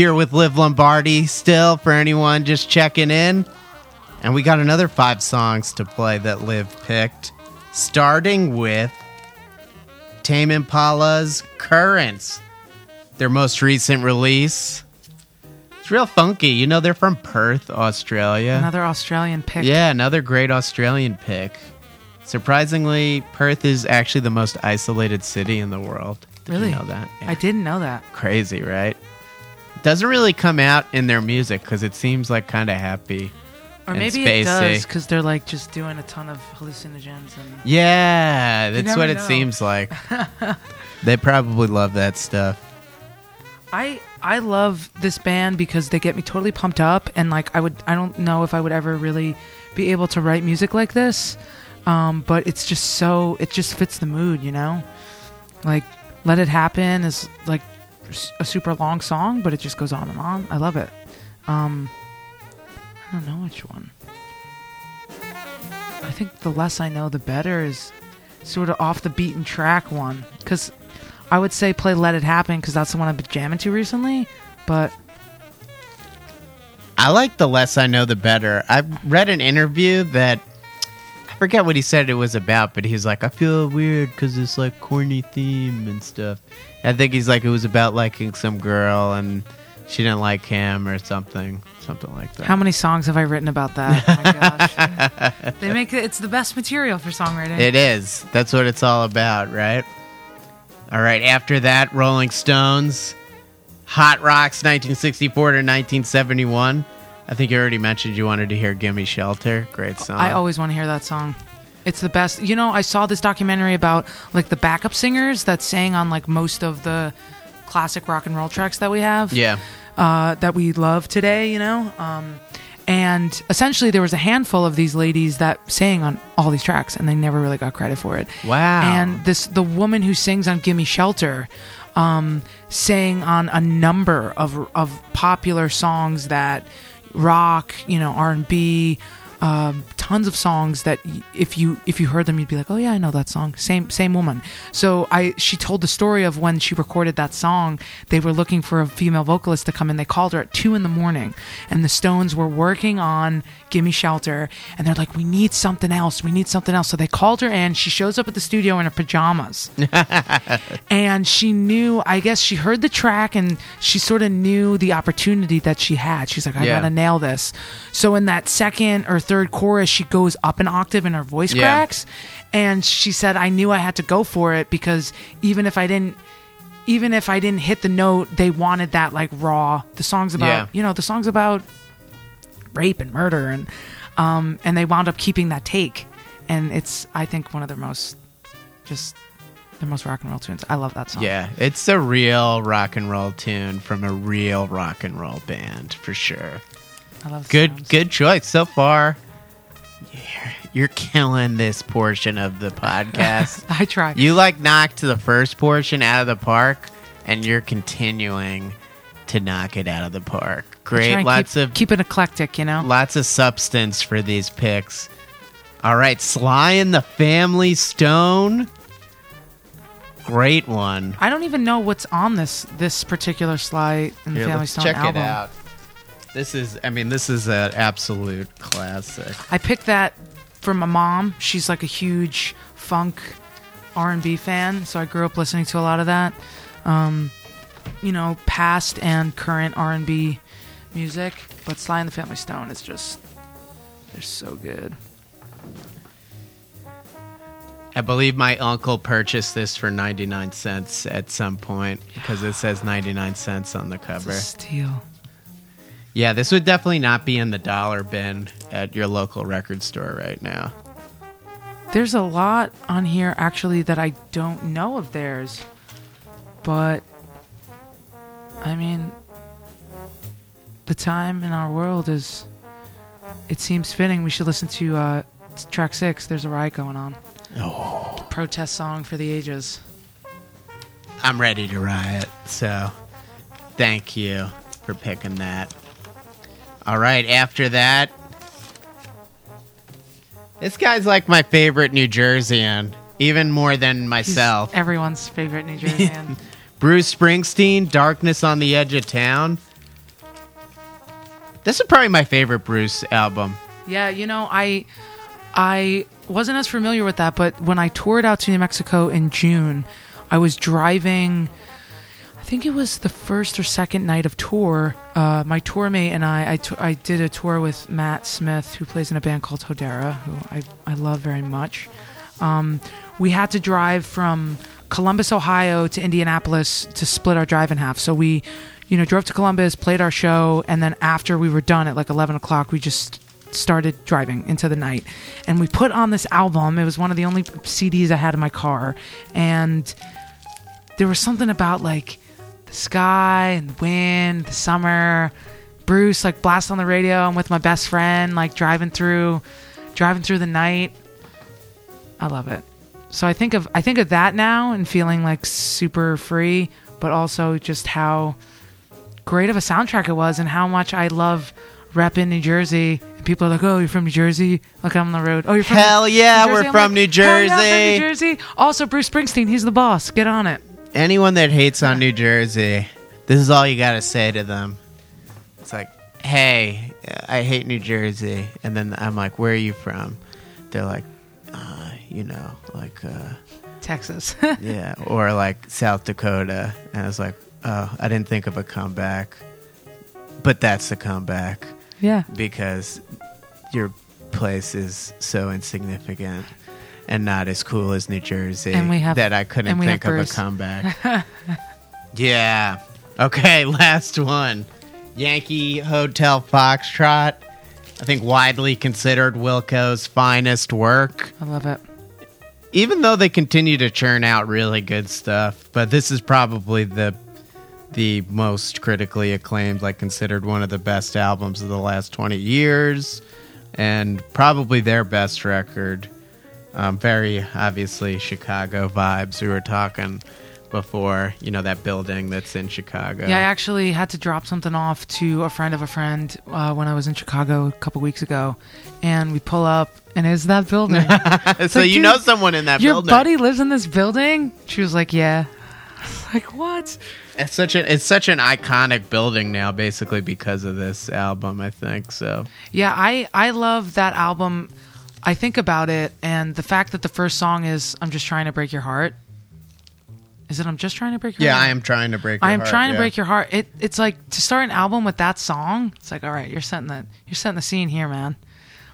here with Liv Lombardi still for anyone just checking in. And we got another five songs to play that Liv picked, starting with Tame Impala's Currents, their most recent release. It's real funky. You know, they're from Perth, Australia. Another Australian pick. Yeah, another great Australian pick. Surprisingly, Perth is actually the most isolated city in the world. Did Really? you know that? Yeah. I didn't know that. Crazy, right? Doesn't really come out in their music because it seems like kind of happy. Or maybe it does because they're like just doing a ton of hallucinogens and Yeah, that's what it seems like. they probably love that stuff. I I love this band because they get me totally pumped up and like I would I don't know if I would ever really be able to write music like this. um, but it's just so it just fits the mood, you know. Like "Let It Happen" is like a super long song, but it just goes on and on. I love it. Um, I don't know which one. I think the less I know, the better is sort of off the beaten track one. Because I would say play Let It Happen because that's the one I've been jamming to recently. But I like the less I know, the better. I read an interview that forget what he said it was about, but he's like, I feel weird because it's like corny theme and stuff. I think he's like, it was about liking some girl and she didn't like him or something, something like that. how many songs have I written about that? Oh my gosh. they make it, it's the best material for songwriting. It is. That's what it's all about, right? All right. After that, Rolling Stones, Hot Rocks, 1964 to 1971. I think you already mentioned you wanted to hear "Gimme Shelter." Great song. I always want to hear that song. It's the best. You know, I saw this documentary about like the backup singers that sang on like most of the classic rock and roll tracks that we have. yeah. uh, that we love today, you know? Um, and essentially, there was a handful of these ladies that sang on all these tracks, and they never really got credit for it. Wow. And this, the woman who sings on "Gimme Shelter," um, sang on a number of of popular songs that rock, you know, R um, tons of songs that if you if you heard them, you'd be like, oh yeah, I know that song. Same same woman. So I she told the story of when she recorded that song. They were looking for a female vocalist to come in. They called her at two in the morning, and the Stones were working on "Gimme Shelter," and they're like, we need something else. We need something else. So they called her in. She shows up at the studio in her pajamas and she knew i guess she heard the track and she sort of knew the opportunity that she had she's like i Yeah. gotta nail this so in that second or third chorus she goes up an octave and her voice Yeah. cracks and she said i knew i had to go for it because even if i didn't even if i didn't hit the note they wanted that like raw the song's about Yeah. you know the song's about rape and murder and um and they wound up keeping that take and it's i think one of their most just the most rock and roll tunes i love that song Yeah, it's a real rock and roll tune from a real rock and roll band for sure. I love Good, Stones. good choice so far. You're, you're killing this portion of the podcast. i try you like knocked the first portion out of the park, and you're continuing to knock it out of the park. Great, lots keep, of keep it eclectic you know lots of substance for these picks. All right, Sly and the Family Stone. Great one. i don't even know what's on this this particular sly and the family stone check album it out. This is, I mean, this is an absolute classic. i picked that from my mom she's like a huge funk r&b fan so i grew up listening to a lot of that um, you know past and current r&b music but sly and the family stone is just they're so good I believe my uncle purchased this for 99 cents at some point because it says 99 cents on the it's cover. a steal Yeah, this would definitely not be in the dollar bin at your local record store right now. There's a lot on here actually that I don't know of theirs. But I mean the time in our world is it seems fitting we should listen to uh track 6 there's a riot going on. Oh. Protest song for the ages. I'm ready to riot, so thank you for picking that. All right, after that, this guy's like my favorite New Jerseyan, even more than He's myself. everyone's favorite New Jerseyan. Bruce Springsteen, Darkness on the Edge of Town. This is probably my favorite Bruce album. Yeah, you know, I I wasn't as familiar with that, but when I toured out to New Mexico in June, I was driving. I think it was the first or second night of tour. Uh, my tour mate and I, I, t- I did a tour with Matt Smith, who plays in a band called Hodera, who I, I love very much. Um, we had to drive from Columbus, Ohio to Indianapolis to split our drive in half. So we, you know, drove to Columbus, played our show, and then after we were done at like 11 o'clock, we just started driving into the night. And we put on this album. It was one of the only CDs I had in my car. And there was something about like the sky and the wind, the summer. Bruce like blast on the radio. I'm with my best friend, like driving through, driving through the night. I love it. So I think of I think of that now and feeling like super free, but also just how great of a soundtrack it was and how much I love repping New Jersey. And people are like, "Oh, you're from New Jersey? Look, I'm on the road. Oh, you're from Hell yeah, we're I'm from New "Hell yeah, I'm from Jersey." New Jersey. Also, Bruce Springsteen, he's the boss. Get on it. Anyone that hates on New Jersey, this is all you got to say to them. It's like, hey, I hate New Jersey. And then I'm like, where are you from? They're like, uh, you know, like, uh, Texas. yeah, or like South Dakota. And I was like, oh, I didn't think of a comeback. But that's the comeback yeah. because your place is so insignificant and not as cool as New Jersey And we have- that I couldn't think of a comeback. yeah. Okay, last one. Yankee Hotel Foxtrot. I think widely considered Wilco's finest work I love it. even though they continue to churn out really good stuff, but this is probably the the most critically acclaimed, like considered one of the best albums of the last twenty years, and probably their best record. Um, very obviously Chicago vibes. We were talking before, you know, that building that's in Chicago. Yeah, I actually had to drop something off to a friend of a friend uh, when I was in Chicago a couple weeks ago, and we pull up, and it's that building. so like, you know someone in that Your building. buddy lives in this building. She was like, "Yeah." like what? It's such an it's such an iconic building now, basically because of this album. I think so. Yeah, I I love that album. I think about it, and the fact that the first song is "I'm just trying to break your heart." Is it "I'm just trying to break your heart? Yeah, heart"? I am trying to break. Your heart. I am heart, trying to yeah. break your heart. It it's like to start an album with that song. It's like, all right, you're setting the you're setting the scene here, man.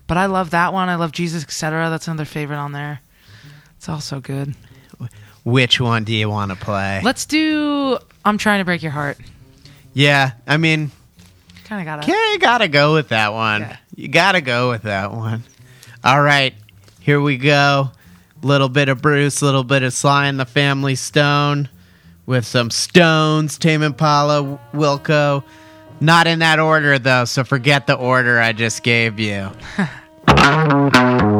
But I love that one. I love Jesus, etc. That's another favorite on there. It's also good. Which one do you want to play? Let's do "I'm trying to break your heart." yeah, I mean, Kind of gotta. gotta go with that one. Yeah. You gotta go with that one. All right, here we go. Little bit of Bruce, little bit of Sly and the Family Stone, with some Stones, Tame Impala, Wilco. Not in that order though, so forget the order I just gave you.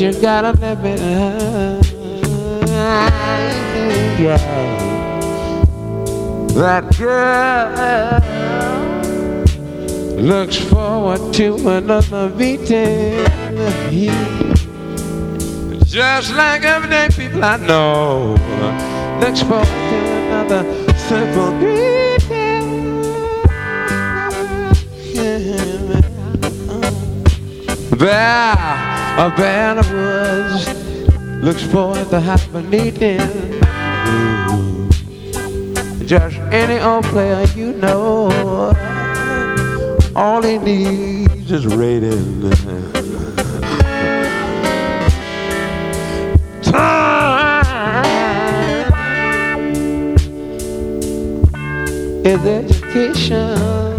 you gotta live it. Yeah. That girl looks forward to another beating. Just like everyday people I know looks forward to another simple greeting. There. A band of woods looks forward to have an evening. Just any old player you know, all he needs is rating. Time is education.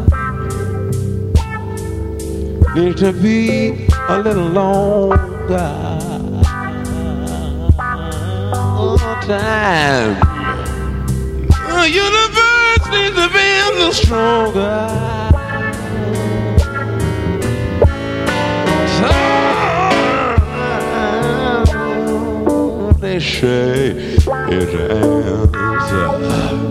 need to be a little longer. Time. The universe needs to be a little stronger. Time. They say it ends.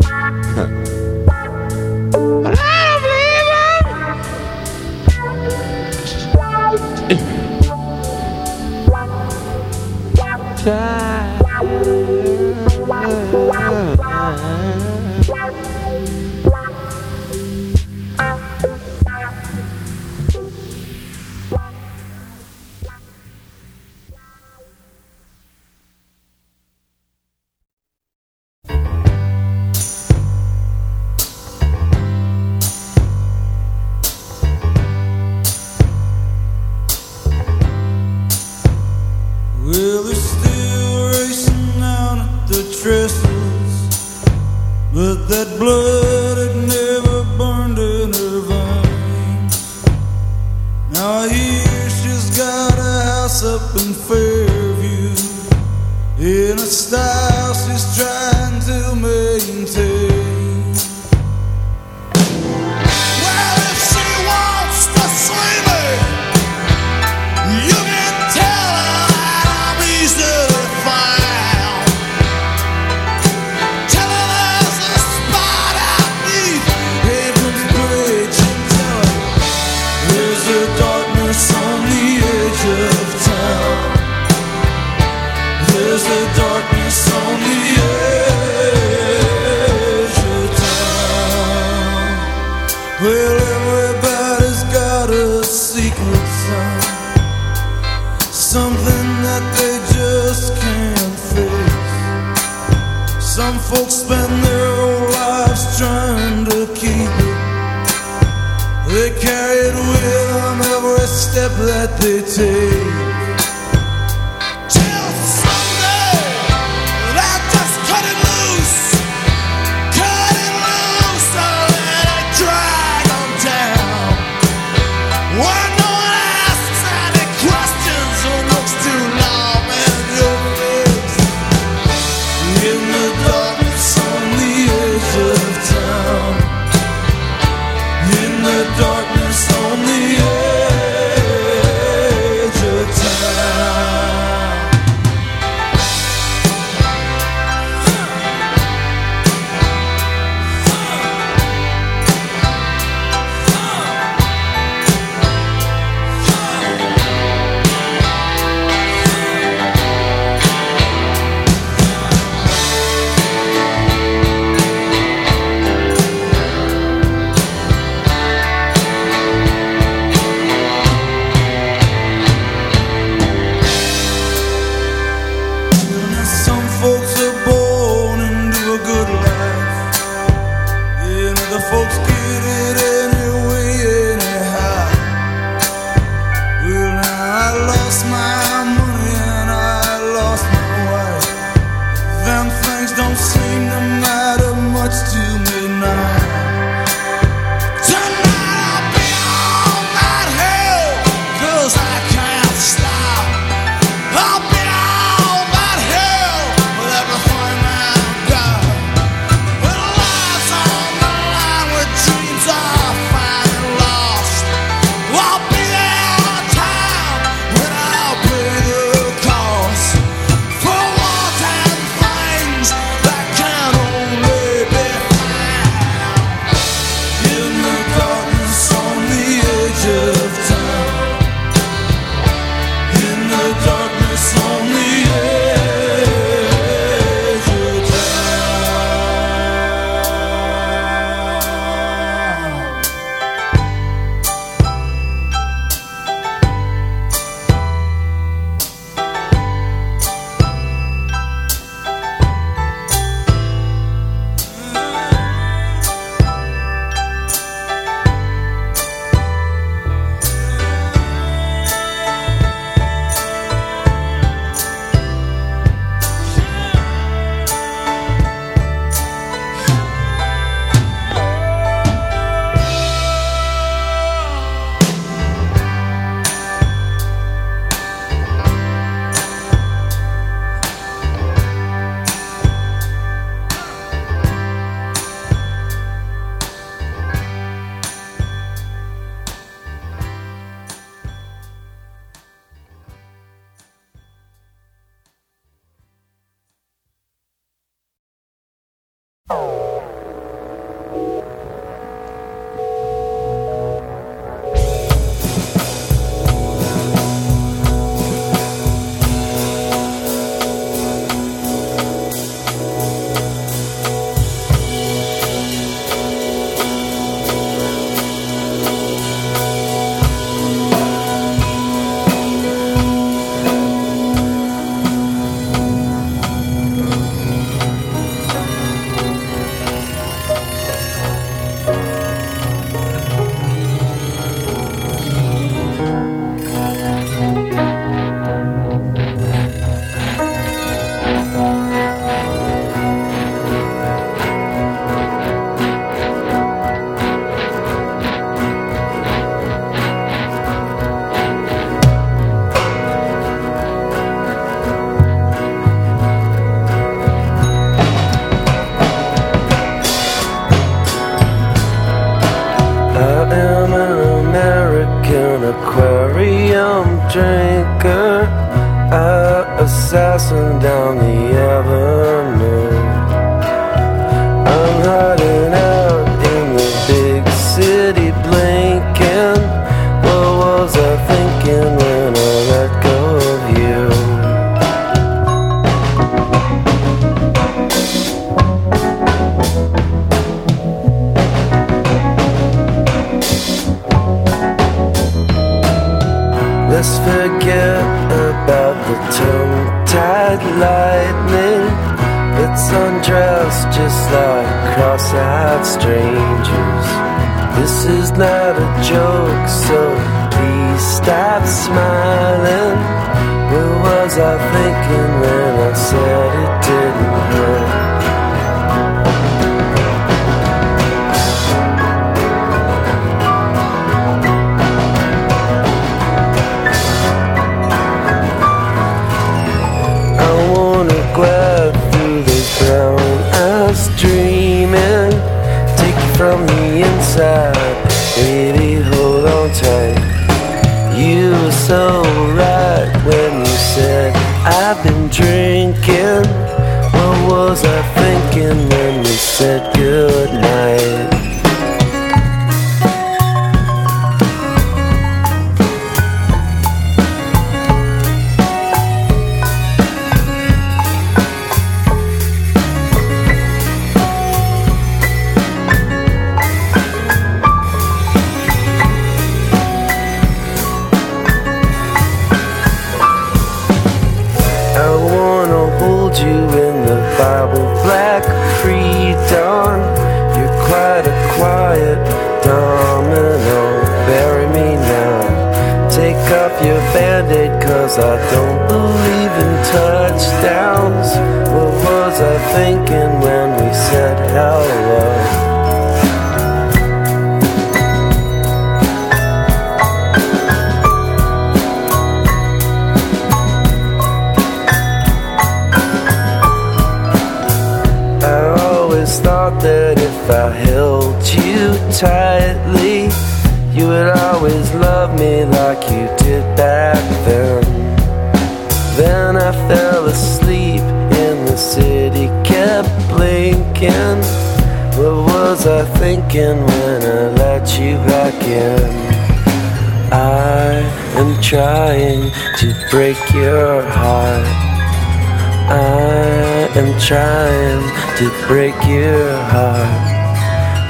I am trying to break your heart.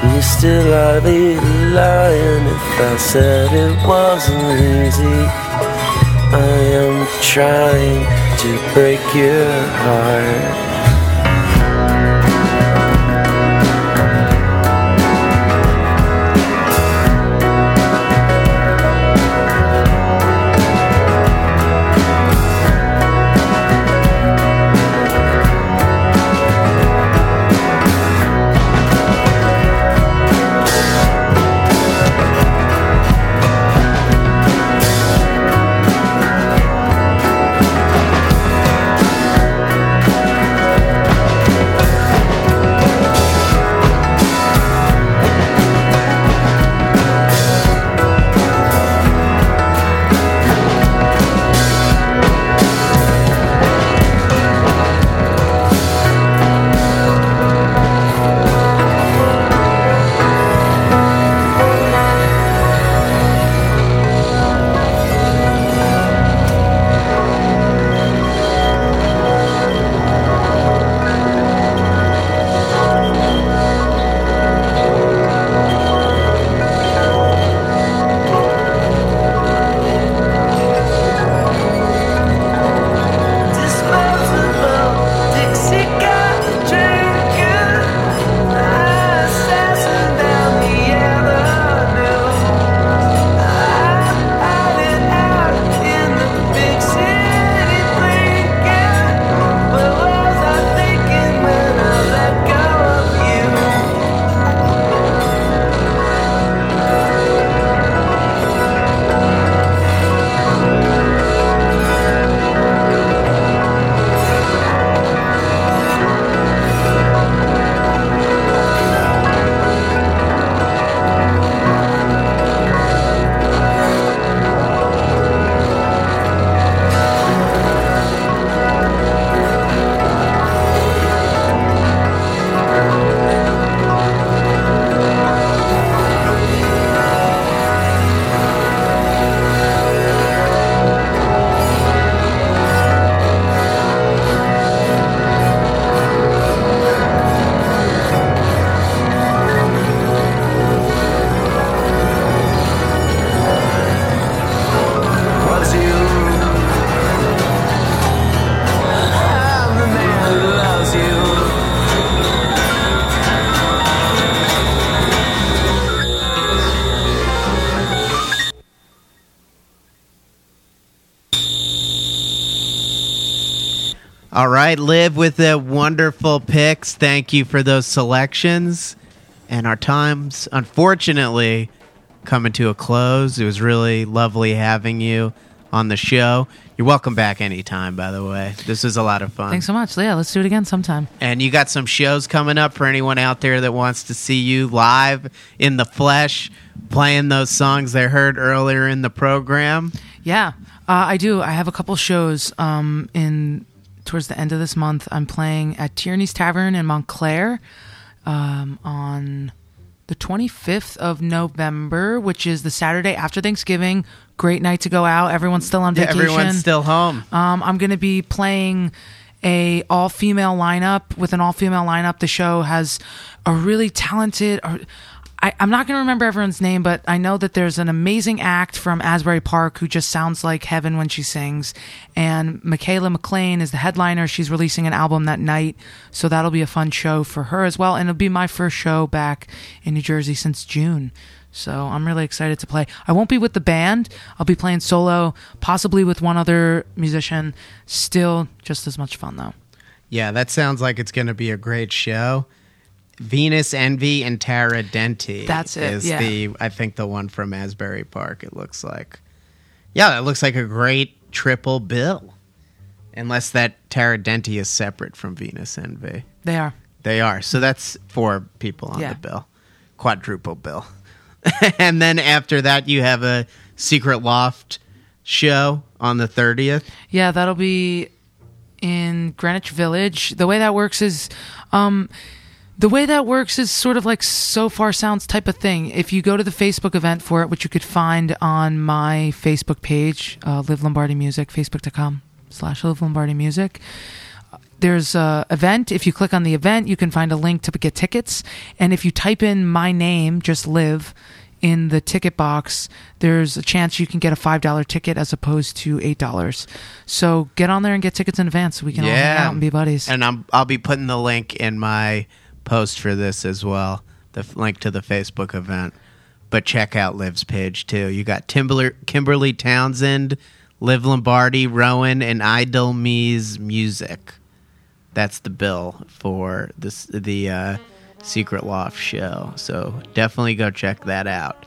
You still I'd be lying if I said it wasn't easy. I am trying to break your heart. Right, Liv with the wonderful picks. Thank you for those selections. And our times, unfortunately, coming to a close. It was really lovely having you on the show. You're welcome back anytime, by the way. This was a lot of fun. Thanks so much. Yeah, let's do it again sometime. And you got some shows coming up for anyone out there that wants to see you live in the flesh, playing those songs they heard earlier in the program. Yeah, uh, I do. I have a couple shows um, in towards the end of this month. I'm playing at Tierney's Tavern in Montclair um, on the 25th of November, which is the Saturday after Thanksgiving. Great night to go out. Everyone's still on Yeah, vacation. everyone's still home. Um, I'm going to be playing a all female lineup. With an all female lineup, the show has a really talented. I, I'm not going to remember everyone's name, but I know that there's an amazing act from Asbury Park who just sounds like heaven when she sings. And Michaela McLean is the headliner. She's releasing an album that night, so that'll be a fun show for her as well. And it'll be my first show back in New Jersey since June. So I'm really excited to play. I won't be with the band. I'll be playing solo, possibly with one other musician. Still just as much fun though. Yeah, that sounds like it's going to be a great show. Venus Envy and Tara Denti. That's it, Is yeah. the I think the one from Asbury Park. It looks like. Yeah, it looks like a great triple bill. Unless that Tara Denti is separate from Venus Envy. They are. They are. So that's four people on Yeah. the bill. Quadruple bill. and then after that you have a Secret Loft show on the 30th. Yeah, that'll be in Greenwich Village. The way that works is um the way that works is sort of like so far sounds type of thing. If you go to the Facebook event for it, which you could find on my Facebook page, uh, Liv Lombardi Music, facebook.com slash Liv Lombardi Music. There's a event. If you click on the event, you can find a link to get tickets. And if you type in my name, just Liv in the ticket box, there's a chance you can get a five dollar ticket as opposed to eight dollars. So get on there and get tickets in advance so we can all hang out and be buddies. And I'm I'll be putting the link in my post for this as well. The link to the Facebook event. But check out Liv's page too. You got Timberler, Kimberly Townsend, Liv Lombardi, Rowan, and Idol Me's music. That's the bill for this the uh, Secret Loft show. So definitely go check that out.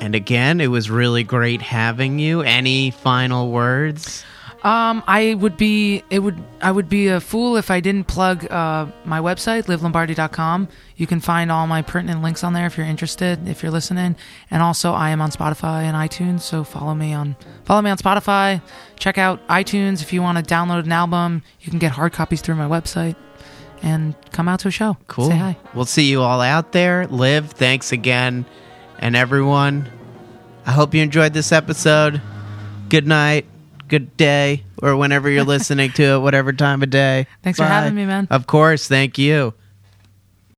And again, it was really great having you. Any final words? Um, I would be it would I would be a fool if I didn't plug uh, my website livelombardi.com. You can find all my pertinent links on there if you're interested, if you're listening. And also I am on Spotify and iTunes, so follow me on follow me on Spotify. Check out iTunes if you want to download an album. You can get hard copies through my website and come out to a show. Cool. Say hi. We'll see you all out there. Liv, thanks again. And everyone, I hope you enjoyed this episode. Good night, good day, or whenever you're listening to it, whatever time of day. Thanks for having me, man. Of course. Thank you.